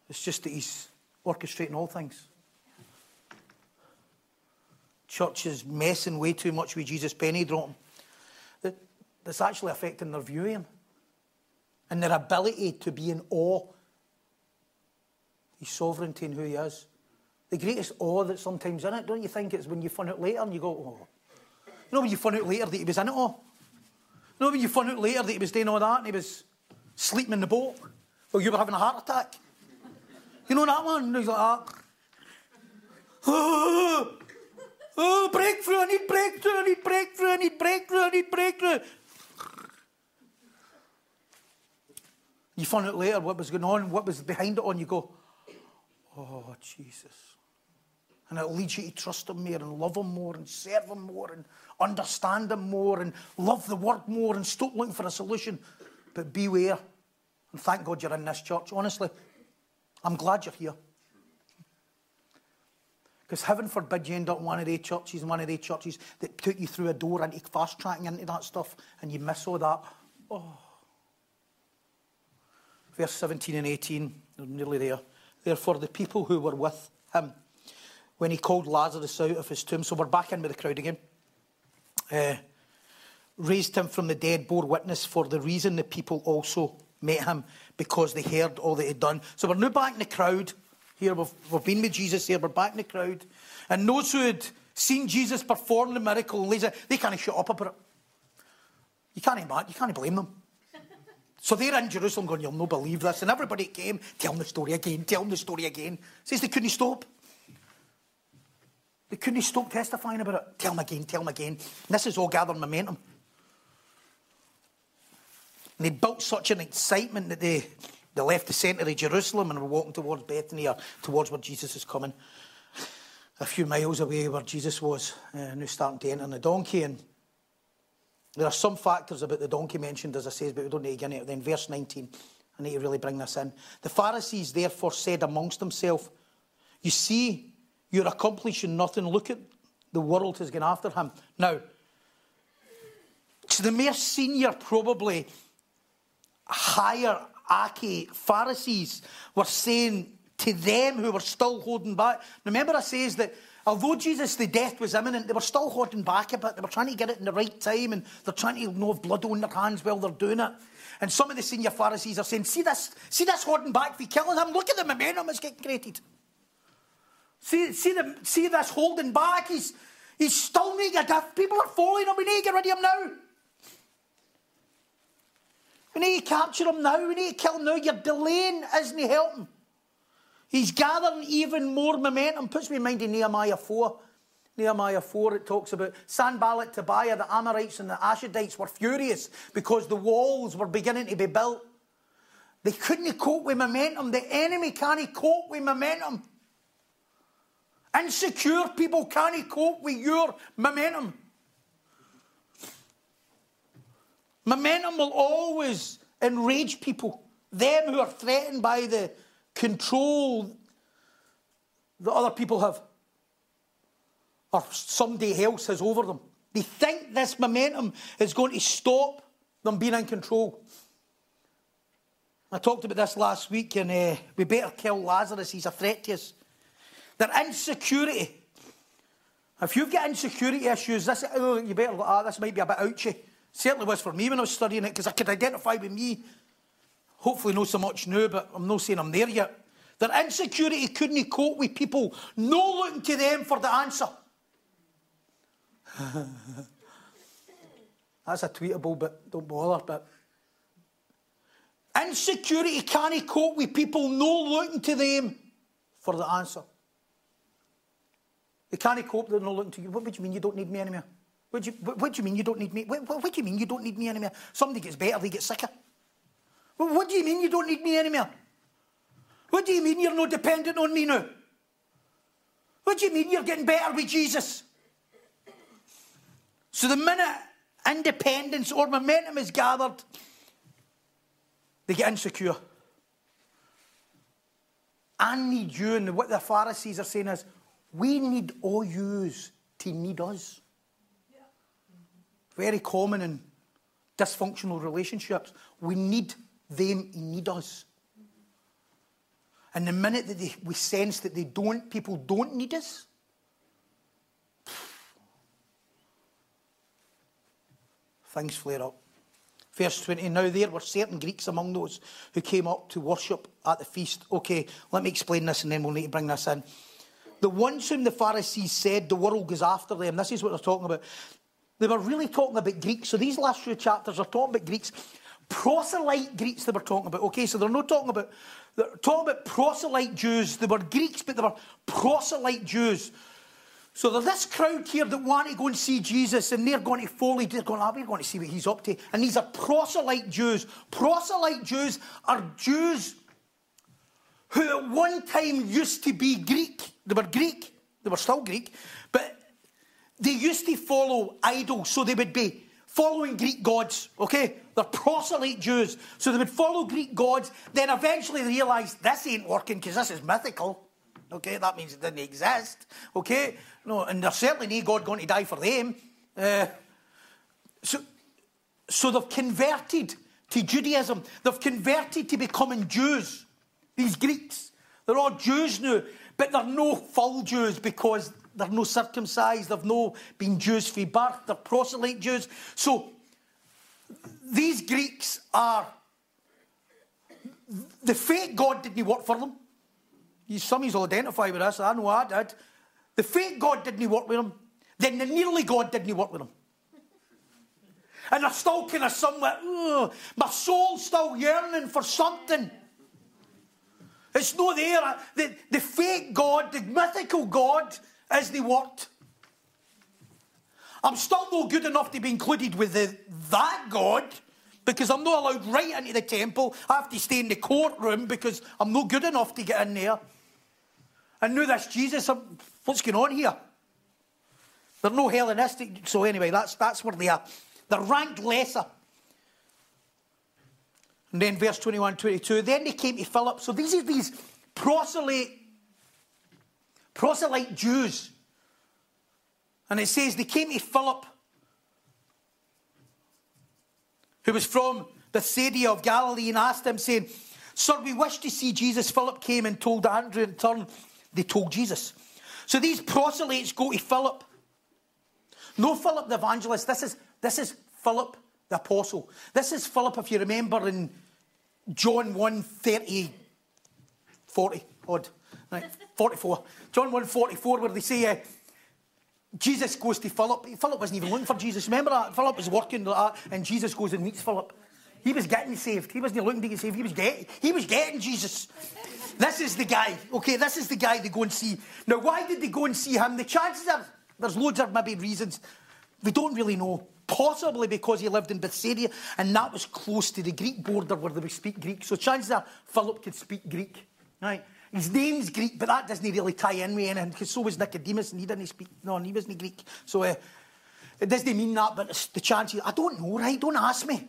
It's just that he's orchestrating all things. Church is messing way too much with Jesus' penny dropping. That's actually affecting their view of him and their ability to be in awe. His sovereignty and who he is. The greatest awe that's sometimes in it, don't you think it's when you find out later and you go, oh. You know when you find out later that he was in it all? You know when you find out later that he was doing all that and he was sleeping in the boat while you were having a heart attack? You know that one? And he's like that. Oh, oh, breakthrough, I need breakthrough, I need breakthrough, I need breakthrough, I need breakthrough. You find out later what was going on, what was behind it and you go, oh, Jesus. And it leads you to trust Him more and love Him more and serve Him more and understand Him more and love the Word more and stop looking for a solution. But beware. And thank God you're in this church. Honestly, I'm glad you're here. Because heaven forbid you end up in one of the churches, one of the churches that took you through a door into fast tracking into that stuff and you miss all that. Oh. Verse 17 and 18, nearly there. Therefore, the people who were with him when he called Lazarus out of his tomb, so we're back in with the crowd again, uh, raised him from the dead, bore witness for the reason the people also met him because they heard all that he'd done. So we're now back in the crowd. Here we've, we've been with Jesus here, we're back in the crowd. And those who had seen Jesus perform the miracle, they can't shut up about it. You can't, you can't blame them. <laughs> So they're in Jerusalem going, You'll not believe this. And everybody came, tell them the story again, tell them the story again. Says they couldn't stop. They couldn't stop testifying about it. Tell them again, tell them again. And this is all gathering momentum. And they built such an excitement that they, they left the centre of Jerusalem and were walking towards Bethany or towards where Jesus is coming. A few miles away where Jesus was, uh, and they're starting to enter on the donkey. And there are some factors about the donkey mentioned, as I say, but we don't need to get into it. Then, verse 19, I need to really bring this in. The Pharisees therefore said amongst themselves, You see, you're accomplishing nothing. Look at the world has gone after him. Now, to the more senior, probably hierarchy Pharisees were saying to them who were still holding back. Remember, I says that Although Jesus, the death was imminent, they were still holding back a bit. They were trying to get it in the right time and they're trying to know blood on their hands while they're doing it. And some of the senior Pharisees are saying, see this, see this holding back for killing him? Look at the momentum that's getting created. See, see, the, see this holding back? He's, he's still a difference. People are following him. We need to get rid of him now. We need to capture him now. We need to kill him now. You're delaying isn't he helping. He's gathering even more momentum. Puts me in mind of Nehemiah 4. Nehemiah 4, it talks about Sanballat, Tobiah, the Amorites, and the Ashdodites were furious because the walls were beginning to be built. They couldn't cope with momentum. The enemy can't cope with momentum. Insecure people can't cope with your momentum. Momentum will always enrage people. Them who are threatened by the control that other people have or somebody else has over them. They think this momentum is going to stop them being in control. I talked about this last week, and uh, we better kill Lazarus. He's a threat to us. Their insecurity. If you've got insecurity issues, this, oh, you better, ah, oh, this might be a bit ouchy. Certainly was for me when I was studying it, because I could identify with me Hopefully, not so much now, but I'm not saying I'm there yet. Their insecurity couldn't cope with people no looking to them for the answer. <laughs> That's a tweetable, but don't bother. But insecurity can't cope with people no looking to them for the answer. They can't cope, they're not looking to you. What, do you mean you don't need me anymore? What do you, what, what do you mean you don't need me? What, what, what do you mean you don't need me anymore? Somebody gets better, they get sicker. Well, what do you mean you don't need me anymore? What do you mean you're not dependent on me now? What do you mean you're getting better with Jesus? So the minute independence or momentum is gathered, they get insecure. I need you, and what the Pharisees are saying is, we need all yous to need us. Very common in dysfunctional relationships. We need them need us. And the minute that they, we sense that they don't, people don't need us, things flare up. Verse 20 Now there were certain Greeks among those who came up to worship at the feast. Okay, let me explain this and then we'll need to bring this in. The ones whom the Pharisees said the world goes after them, this is what they're talking about. They were really talking about Greeks. So these last few chapters are talking about Greeks. Proselyte Greeks they were talking about. Okay, so they're not talking about they're talking about proselyte Jews. They were Greeks, but they were proselyte Jews. So there's this crowd here that want to go and see Jesus, and they're going to follow. They're going, oh, we're going to see what he's up to. And these are proselyte Jews. Proselyte Jews are Jews who at one time used to be Greek. They were Greek. They were still Greek, they used to follow idols, so they would be following Greek gods, okay? They're proselyte Jews, so they would follow Greek gods, then eventually realise this ain't working because this is mythical, okay? That means it didn't exist, okay? No, and there's certainly no God going to die for them. Uh, so, so they've converted to Judaism. They've converted to becoming Jews. These Greeks. They're all Jews now, but they're no full Jews because they're no circumcised, they've no been Jews from birth, they're proselyte Jews. So these Greeks are the fake God didn't work for them. Some of you will identify with us. I know I did. The fake God didn't work with them. Then the nearly God didn't work with them. And they're still kind of somewhere, my soul's still yearning for something. It's not there. The, the fake God, the mythical God, as they worked. I'm still not good enough to be included with the, that God because I'm not allowed right into the temple. I have to stay in the courtroom because I'm not good enough to get in there. And now this Jesus, what's going on here? They're no Hellenistic. So anyway, that's, that's where they are. They're ranked lesser. And then verse 21, 22. Then they came to Philip. So these are these proselyte proselyte Jews. And it says they came to Philip, who was from Bethsaida of Galilee, and asked him, saying, Sir, we wish to see Jesus. Philip came and told Andrew in turn, they told Jesus. So these proselytes go to Philip. No Philip the evangelist. This is, this is Philip the apostle. This is Philip, if you remember, in John 1 30, 40 odd. Right, 44. John 1 44, where they say uh, Jesus goes to Philip. Philip wasn't even looking for Jesus. Remember that? Philip was working like that, and Jesus goes and meets Philip. He was getting saved. He wasn't looking to get saved. He was getting, he was getting Jesus. This is the guy. Okay, this is the guy they go and see. Now, why did they go and see him? The chances are there's loads of maybe reasons. We don't really know. Possibly because he lived in Bethsaida and that was close to the Greek border where they would speak Greek. So chances are Philip could speak Greek. Right? His name's Greek, but that doesn't really tie in with anything, because so was Nicodemus, and he didn't speak, no, he wasn't Greek. So uh, it doesn't mean that, but the chances, I don't know, right? Don't ask me.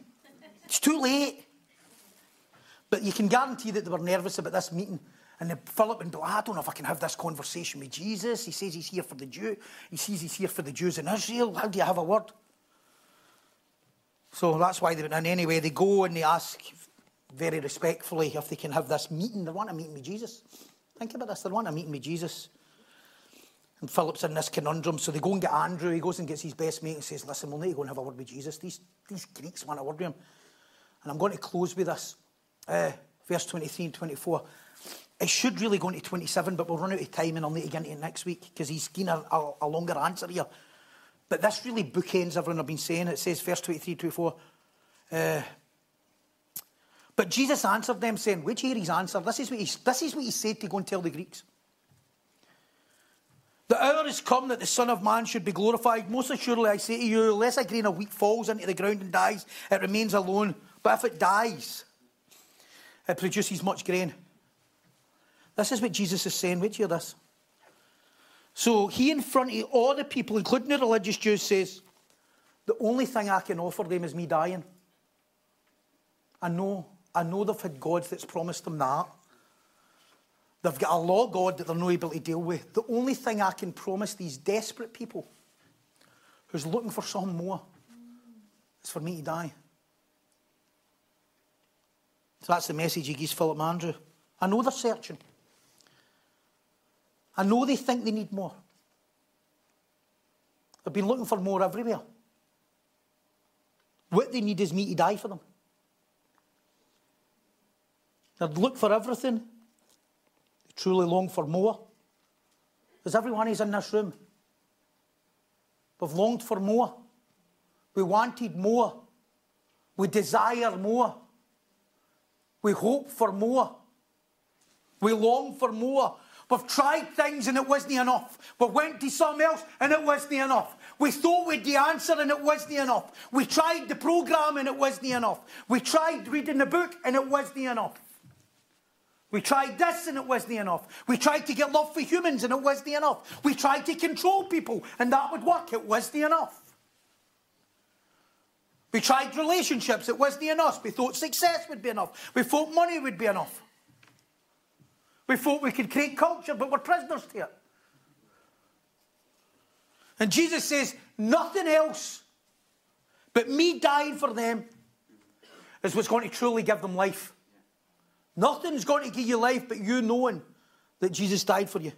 It's too late. But you can guarantee that they were nervous about this meeting. And Philip and go, I don't know if I can have this conversation with Jesus. He says he's here for the Jew. He says he's here for the Jews in Israel. How do you have a word? So that's why they went in anyway. They go and they ask very respectfully if they can have this meeting. They want a meeting with Jesus. Think about this. They want a meeting with Jesus. And Philip's in this conundrum, so they go and get Andrew. He goes and gets his best mate and says, Listen, we'll need to go and have a word with Jesus. These, these Greeks want a word with him. And I'm going to close with this. Uh, verse 23 and 24. It should really go into 27, but we'll run out of time and I'll need to get into it next week because he's getting a, a, a, longer answer here. But this really bookends everything I've been saying. It says, verse 23, 24. Uh, but Jesus answered them, saying, Which hear his answer? This is, what he, this is what he said to go and tell the Greeks. The hour is come that the Son of Man should be glorified. Most assuredly, I say to you, unless a grain of wheat falls into the ground and dies, it remains alone. But if it dies, it produces much grain. This is what Jesus is saying. Wait, hear this. So he, in front of all the people, including the religious Jews, says, The only thing I can offer them is me dying. I know, I know they've had gods that's promised them that. They've got a law God that they're not able to deal with. The only thing I can promise these desperate people who's looking for something more is for me to die. So that's the message he gives Philip Andrew. I know they're searching. I know they think they need more. They've been looking for more everywhere. What they need is me to die for them. They'd look for everything They truly long for more. As everyone who's in this room, we've longed for more. We wanted more. We desire more. We hope for more. We long for more. We've tried things and it wasn't enough. We went to something else and it wasn't enough. We thought we'd the answer and it wasn't enough. We tried the program and it wasn't enough. We tried reading the book and it wasn't enough. We tried this and it wasn't enough. We tried to get love for humans and it wasn't enough. We tried to control people and that would work. It wasn't enough. We tried relationships. It wasn't enough. We thought success would be enough. We thought money would be enough. We thought we could create culture, but we're prisoners to it. And Jesus says, nothing else but me dying for them is what's going to truly give them life. Nothing's going to give you life but you knowing that Jesus died for you.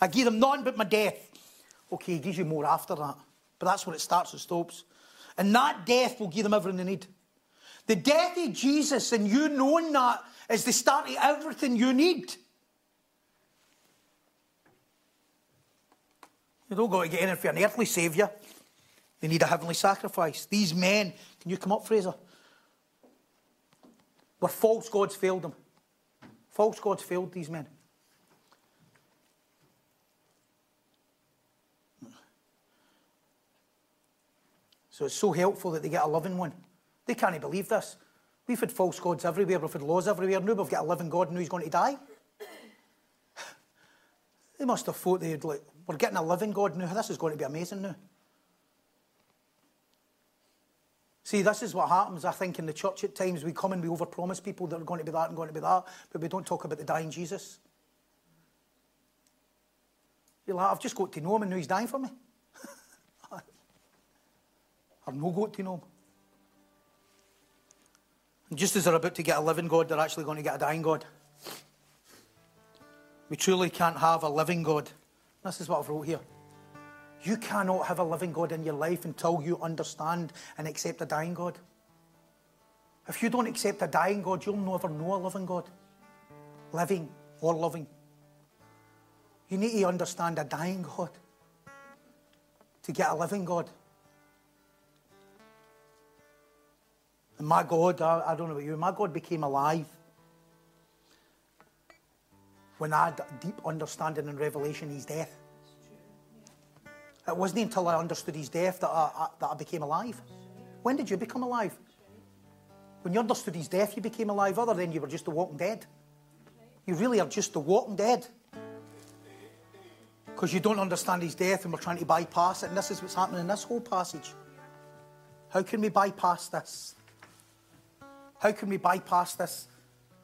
I give them none but my death. Okay, he gives you more after that. But that's where it starts and stops. And that death will give them everything they need. The death of Jesus and you knowing that is the start of everything you need. You don't go to get anything for an earthly saviour. They need a heavenly sacrifice. These men, can you come up, Fraser? Where false gods failed them. False gods failed these men. So it's so helpful that they get a living one. They can't believe this. We've had false gods everywhere, we've had laws everywhere. Now we've got a living God and now he's going to die. <sighs> they must have thought they'd like, we're getting a living God now. This is going to be amazing now. See, this is what happens, I think, in the church at times. We come and we overpromise people that are going to be that and going to be that, but we don't talk about the dying Jesus. You're like, I've just got to know him and now he's dying for me. <laughs> I've no got to know him. And just as they're about to get a living God, they're actually going to get a dying God. We truly can't have a living God. This is what I've wrote here. You cannot have a living God in your life until you understand and accept a dying God. If you don't accept a dying God, you'll never know a living God. Living or loving. You need to understand a dying God to get a living God. And my God, I, I don't know about you, my God became alive when I had deep understanding and revelation His death. It wasn't until I understood his death that I, I, that I became alive. When did you become alive? When you understood his death, you became alive. Other than you were just the walking dead. You really are just the walking dead. Because you don't understand his death and we're trying to bypass it. And this is what's happening in this whole passage. How can we bypass this? How can we bypass this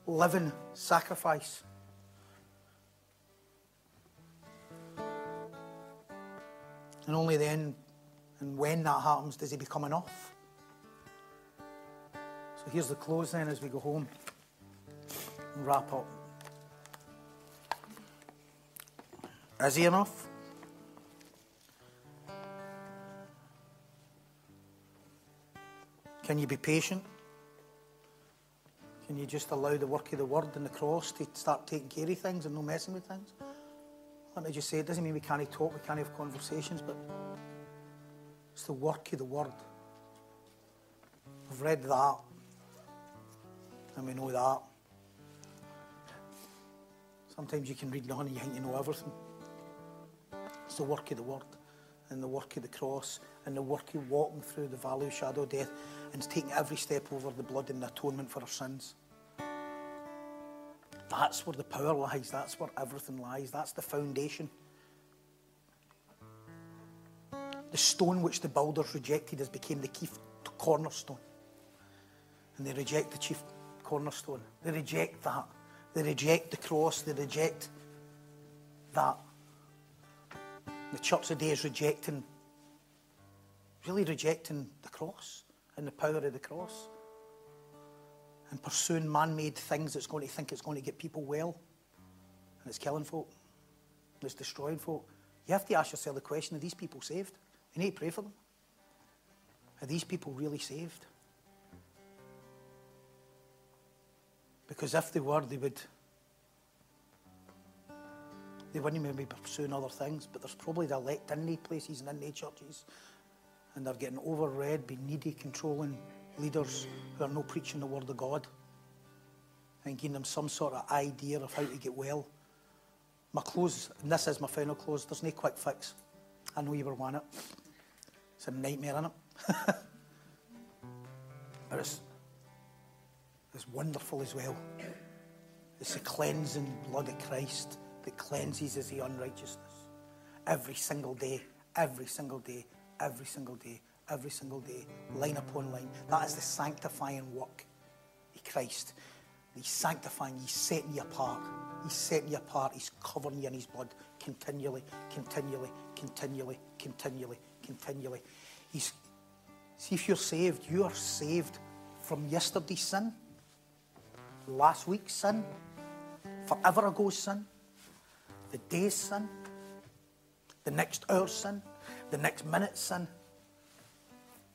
living sacrifice? And only then and when that happens does he become enough. So here's the close then as we go home and wrap up. Is he enough? Can you be patient? Can you just allow the work of the word and the cross to start taking care of things and no messing with things? Let me just say, it doesn't mean we can't talk, we can't have conversations, but it's the work of the word. We've read that, and we know that. Sometimes you can read nothing and you think you know everything. It's the work of the word, and the work of the cross, and the work of walking through the valley of shadow death, and taking every step over the blood and the atonement for our sins. That's where the power lies. That's where everything lies. That's the foundation. The stone which the builders rejected has become the chief cornerstone. And they reject the chief cornerstone. They reject that. They reject the cross. They reject that. The church today is rejecting, really rejecting the cross and the power of the cross and pursuing man made things that's going to think it's going to get people well. And it's killing folk, it's destroying folk. You have to ask yourself the question are these people saved? You need to pray for them. Are these people really saved? Because if they were, they would. They wouldn't maybe be pursuing other things, but there's probably the elect in these places and in these churches, and they're getting overread, being needy, controlling leaders who are not preaching the word of God and giving them some sort of idea of how to get well. My close, and this is my final close, there's no quick fix. I know you were one it. It's a nightmare, isn't it? <laughs> but it's, it's wonderful as well. It's the cleansing blood of Christ that cleanses us the unrighteousness. Every single day, every single day, every single day, every single day, line upon line. That is the sanctifying work of Christ. He's sanctifying, He's setting you apart. He's setting you apart. He's covering you in His blood continually, continually, continually, continually, continually. He's, see, if you're saved, you are saved from yesterday's sin, last week's sin, forever ago's sin, the day's sin, the next hour's sin, the next minute's sin,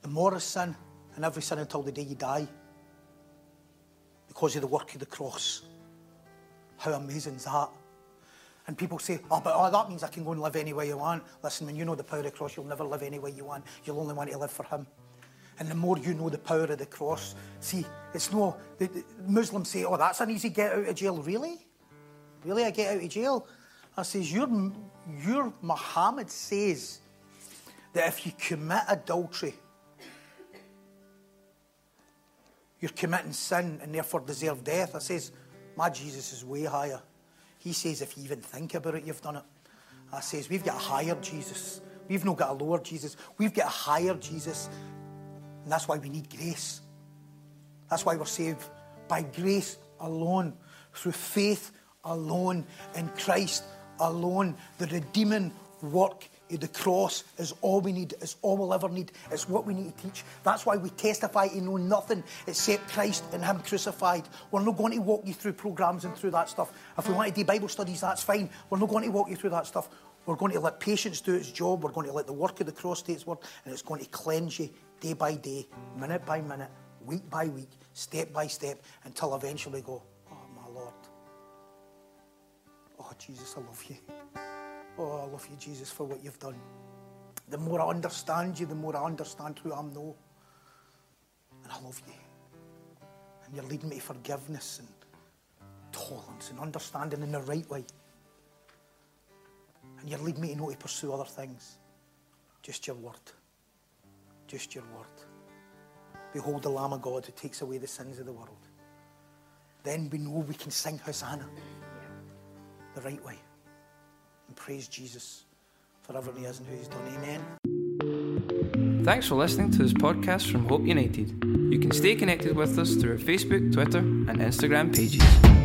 tomorrow's sin, and every sin until the day you die because of the work of the cross. How amazing is that? And people say, oh, but oh, that means I can go and live any way you want. Listen, when you know the power of the cross, you'll never live any way you want. You'll only want to live for Him. And the more you know the power of the cross, see, it's no, the, the Muslims say, oh, that's an easy get out of jail. Really? Really, I get out of jail? I says, your, your Muhammad says that if you commit adultery, you're committing sin and therefore deserve death. I says, my Jesus is way higher. He says, if you even think about it, you've done it. I says, we've got a higher Jesus. We've not got a lower Jesus. We've got a higher Jesus. And that's why we need grace. That's why we're saved by grace alone, through faith alone, in Christ alone. The redeeming work Eh, the cross is all we need. It's all we'll ever need. It's what we need to teach. That's why we testify to know nothing except Christ and Him crucified. We're not going to walk you through programs and through that stuff. If we want to do Bible studies, that's fine. We're not going to walk you through that stuff. We're going to let patience do its job. We're going to let the work of the cross do its work, and it's going to cleanse you day by day, minute by minute, week by week, step by step, until eventually go, Oh, my Lord. Oh, Jesus, I love you. Oh, I love you, Jesus, for what you've done. The more I understand you, the more I understand who I am now. And I love you. And you're leading me to forgiveness and tolerance and understanding in the right way. And you're leading me to know to pursue other things. Just your word. Just your word. Behold the Lamb of God who takes away the sins of the world. Then we know we can sing Hosanna the right way and praise Jesus for everything he is and who he's done. Amen. Thanks for listening to this podcast from Hope United. You can stay connected with us through our Facebook, Twitter, and Instagram pages.